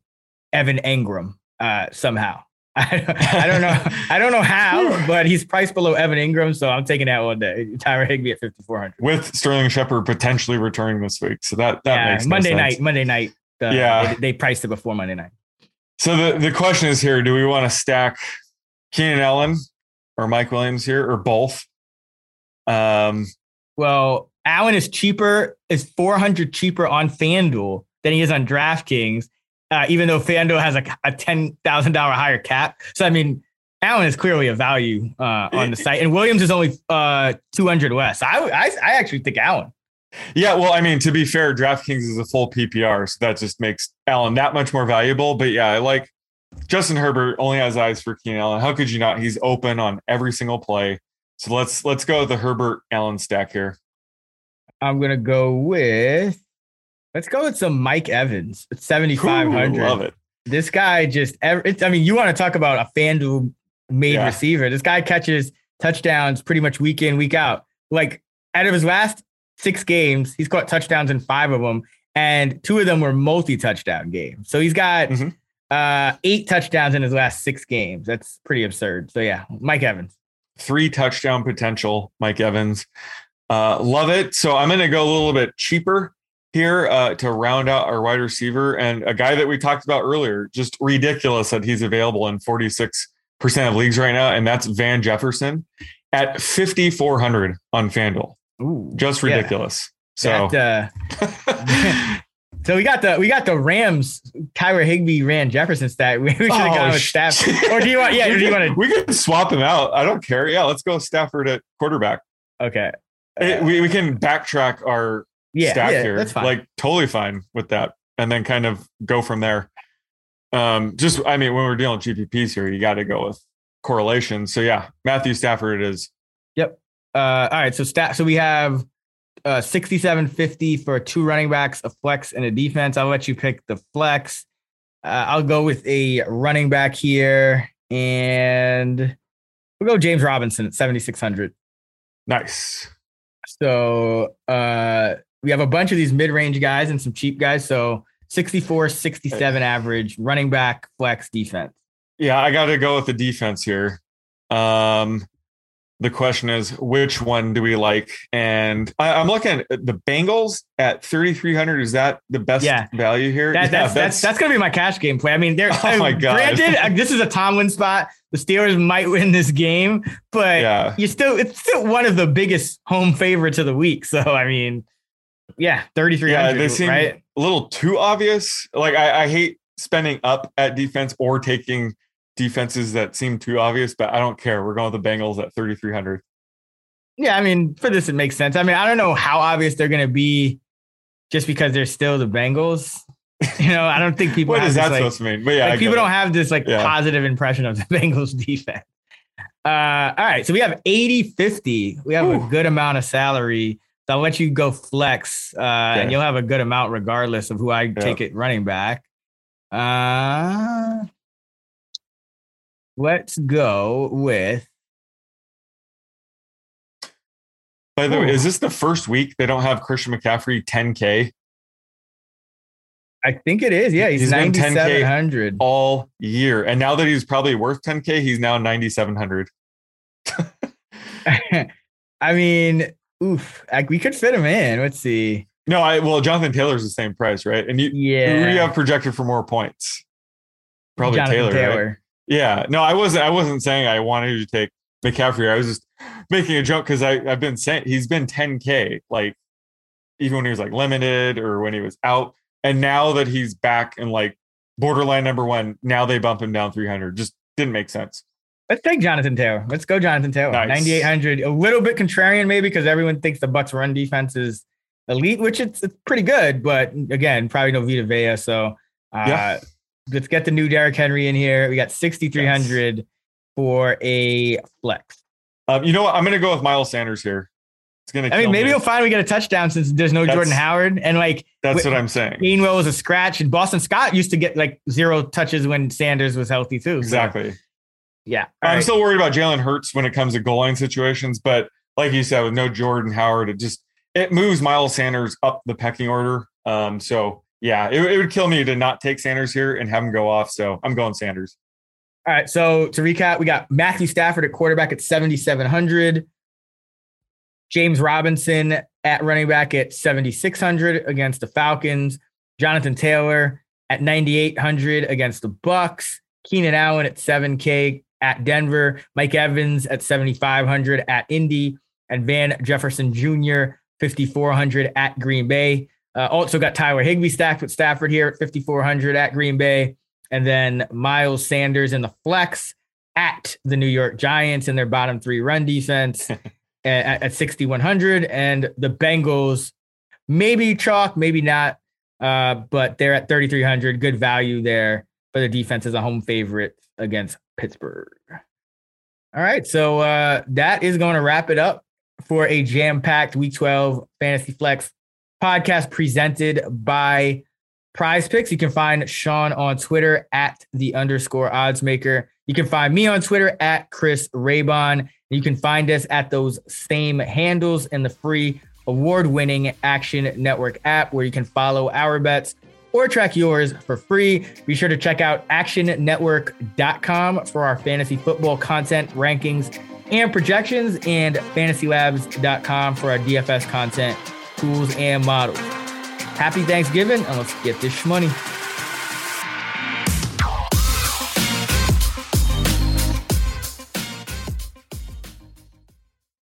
Evan Engram uh, somehow. I don't, I don't know. I don't know how, but he's priced below Evan Engram, so I'm taking that one day. Tyler Higbee at 5400. With Sterling Shepard potentially returning this week, so that that Yeah, makes no Monday sense. night. Monday night. uh, Yeah. they, they priced it before Monday night. So the the question is here: Do we want to stack Keenan Allen or Mike Williams here, or both? Um, Well, Allen is cheaper, is 400 cheaper on FanDuel than he is on DraftKings, uh, even though FanDuel has a, a $10,000 higher cap. So, I mean, Allen is clearly a value uh, on the site, and Williams is only uh, 200 less. I, I, I actually think Allen. Yeah, well, I mean, to be fair, DraftKings is a full PPR, so that just makes Allen that much more valuable. But yeah, I like Justin Herbert only has eyes for Keenan Allen. How could you not? He's open on every single play. So let's let's go with the Herbert Allen stack here. I'm going to go with, let's go with some Mike Evans at 7,500. Love it. this guy just it's, I mean, you want to talk about a FanDuel made Yeah. receiver. This guy catches touchdowns pretty much week in, week out. Like out of his last six games, he's caught touchdowns in five of them, and two of them were multi-touchdown games. So he's got Mhm. uh eight touchdowns in his last six games. That's pretty absurd. So yeah, Mike Evans. Three touchdown potential, Mike Evans. Uh, love it. So I'm going to go a little bit cheaper here uh, to round out our wide receiver and a guy that we talked about earlier. Just ridiculous that he's available in 46 percent of leagues right now, and that's Van Jefferson at 5400 on FanDuel. Ooh, Just yeah. ridiculous. So That, uh, so we got the we got the Rams. Kyler Higbee ran Jefferson stat. We, should have Oh, gone with Stafford. Or do you want? Yeah. Do you want to? we can swap him out. I don't care. Yeah, let's go Stafford at quarterback. Okay. Eh, we, we can backtrack our Yeah, stack yeah, here. that's fine. Like totally fine with that. And then kind of go from there. Um, just I mean, when we're dealing with GPPs here, you got to go with correlation. So yeah, Matthew Stafford it is. Yep. Uh, all right. So stat. So we have uh, sixty-seven fifty for two running backs, a flex, and a defense. I'll let you pick the flex. Uh, I'll go with a running back here, and we'll go James Robinson at seventy-six hundred. Nice. So uh, we have a bunch of these mid-range guys and some cheap guys. So 64, 67 average running back, flex, defense. Yeah, I got to go with the defense here. Um, the question is which one do we like? And I, am looking at the Bengals at 3,300. Is that the best Yeah. value here? That, Yeah, that's, that's that's gonna be my cash game play. I mean, they're Oh my God. granted this is a Tomlin spot. The Steelers might win this game, but yeah. you still it's still one of the biggest home favorites of the week. So I mean, yeah, thirty three Yeah, hundred, they seem right? a little too obvious. Like I, I hate spending up at defense or taking defenses that seem too obvious, but I don't care. We're going with the Bengals at 3,300. Yeah, I mean, for this it makes sense. I mean, I don't know how obvious they're gonna be, just because they're still the Bengals. You know, I don't think people What have is this, that like, supposed to mean? But yeah, like people it. don't have this like Yeah. positive impression of the Bengals defense. Uh, all right, so we have 80 50. We have a good amount of salary. So I'll let you go flex, uh, and you'll have a good amount regardless of who I take it running back. Uh, let's go with By the way, is this the first week they don't have Christian McCaffrey 10K I think it is. Yeah, he's, He's been 10K 9,700. all year? And now that he's probably worth 10K, he's now 9,700. I mean, oof, like we could fit him in. Let's see. No, I well, Jonathan Taylor's the same price, right? And you, Yeah, who do you have projected for more points? Probably Jonathan Taylor, right? Yeah. No, I wasn't. I wasn't saying I wanted to take McCaffrey. I was just making a joke because I've been saying he's been 10k, like even when he was like limited or when he was out, and now that he's back and like borderline number one, now they bump him down 300. Just didn't make sense. Let's take Jonathan Taylor. Let's go, Jonathan Taylor. Nice. 9,800. A little bit contrarian, maybe, because everyone thinks the Bucs run defense is elite, which it's, it's pretty good. But again, probably no Vita Vea. So uh, Yeah. let's get the new Derrick Henry in here. We got 6,300 for a flex. Um, you know what? I'm gonna go with Miles Sanders here. It's gonna. I mean, maybe me. you'll finally get a touchdown since there's no That's- Jordan Howard. And like That's what I'm saying. Gainwell was a scratch, and Boston Scott used to get like zero touches when Sanders was healthy too. So, Exactly. Yeah. All I'm right. still worried about Jalen Hurts when it comes to goal line situations, but like you said, with no Jordan Howard, it just it moves Miles Sanders up the pecking order. Um, so yeah, it, it would kill me to not take Sanders here and have him go off. So I'm going Sanders. All right. So to recap, we got Matthew Stafford at quarterback at 7,700. James Robinson at running back at 7,600 against the Falcons. Jonathan Taylor at 9,800 against the Bucs. Keenan Allen at 7K at Denver. Mike Evans at 7,500 at Indy. And Van Jefferson Jr., 5,400 at Green Bay. Uh, also got Tyler Higbee stacked with Stafford here at 5,400 at Green Bay and then Miles Sanders in the flex at the New York Giants in their bottom three run defense at, at 6,100. And the Bengals, maybe chalk, maybe not, uh, but they're at 3,300. Good value there for the defense as a home favorite against Pittsburgh. All right. So uh, that is going to wrap it up for a jam packed week 12 Fantasy Flex podcast presented by PrizePicks. You can find Sean on Twitter at the underscore odds maker. You can find me on Twitter at Chris Raybon. You can find us at those same handles in the free award winning Action Network app where you can follow our bets or track yours for free. Be sure to check out actionnetwork.com for our fantasy football content, rankings, and projections, and fantasylabs.com for our DFS content, tools, and models. Happy Thanksgiving, and let's get this money.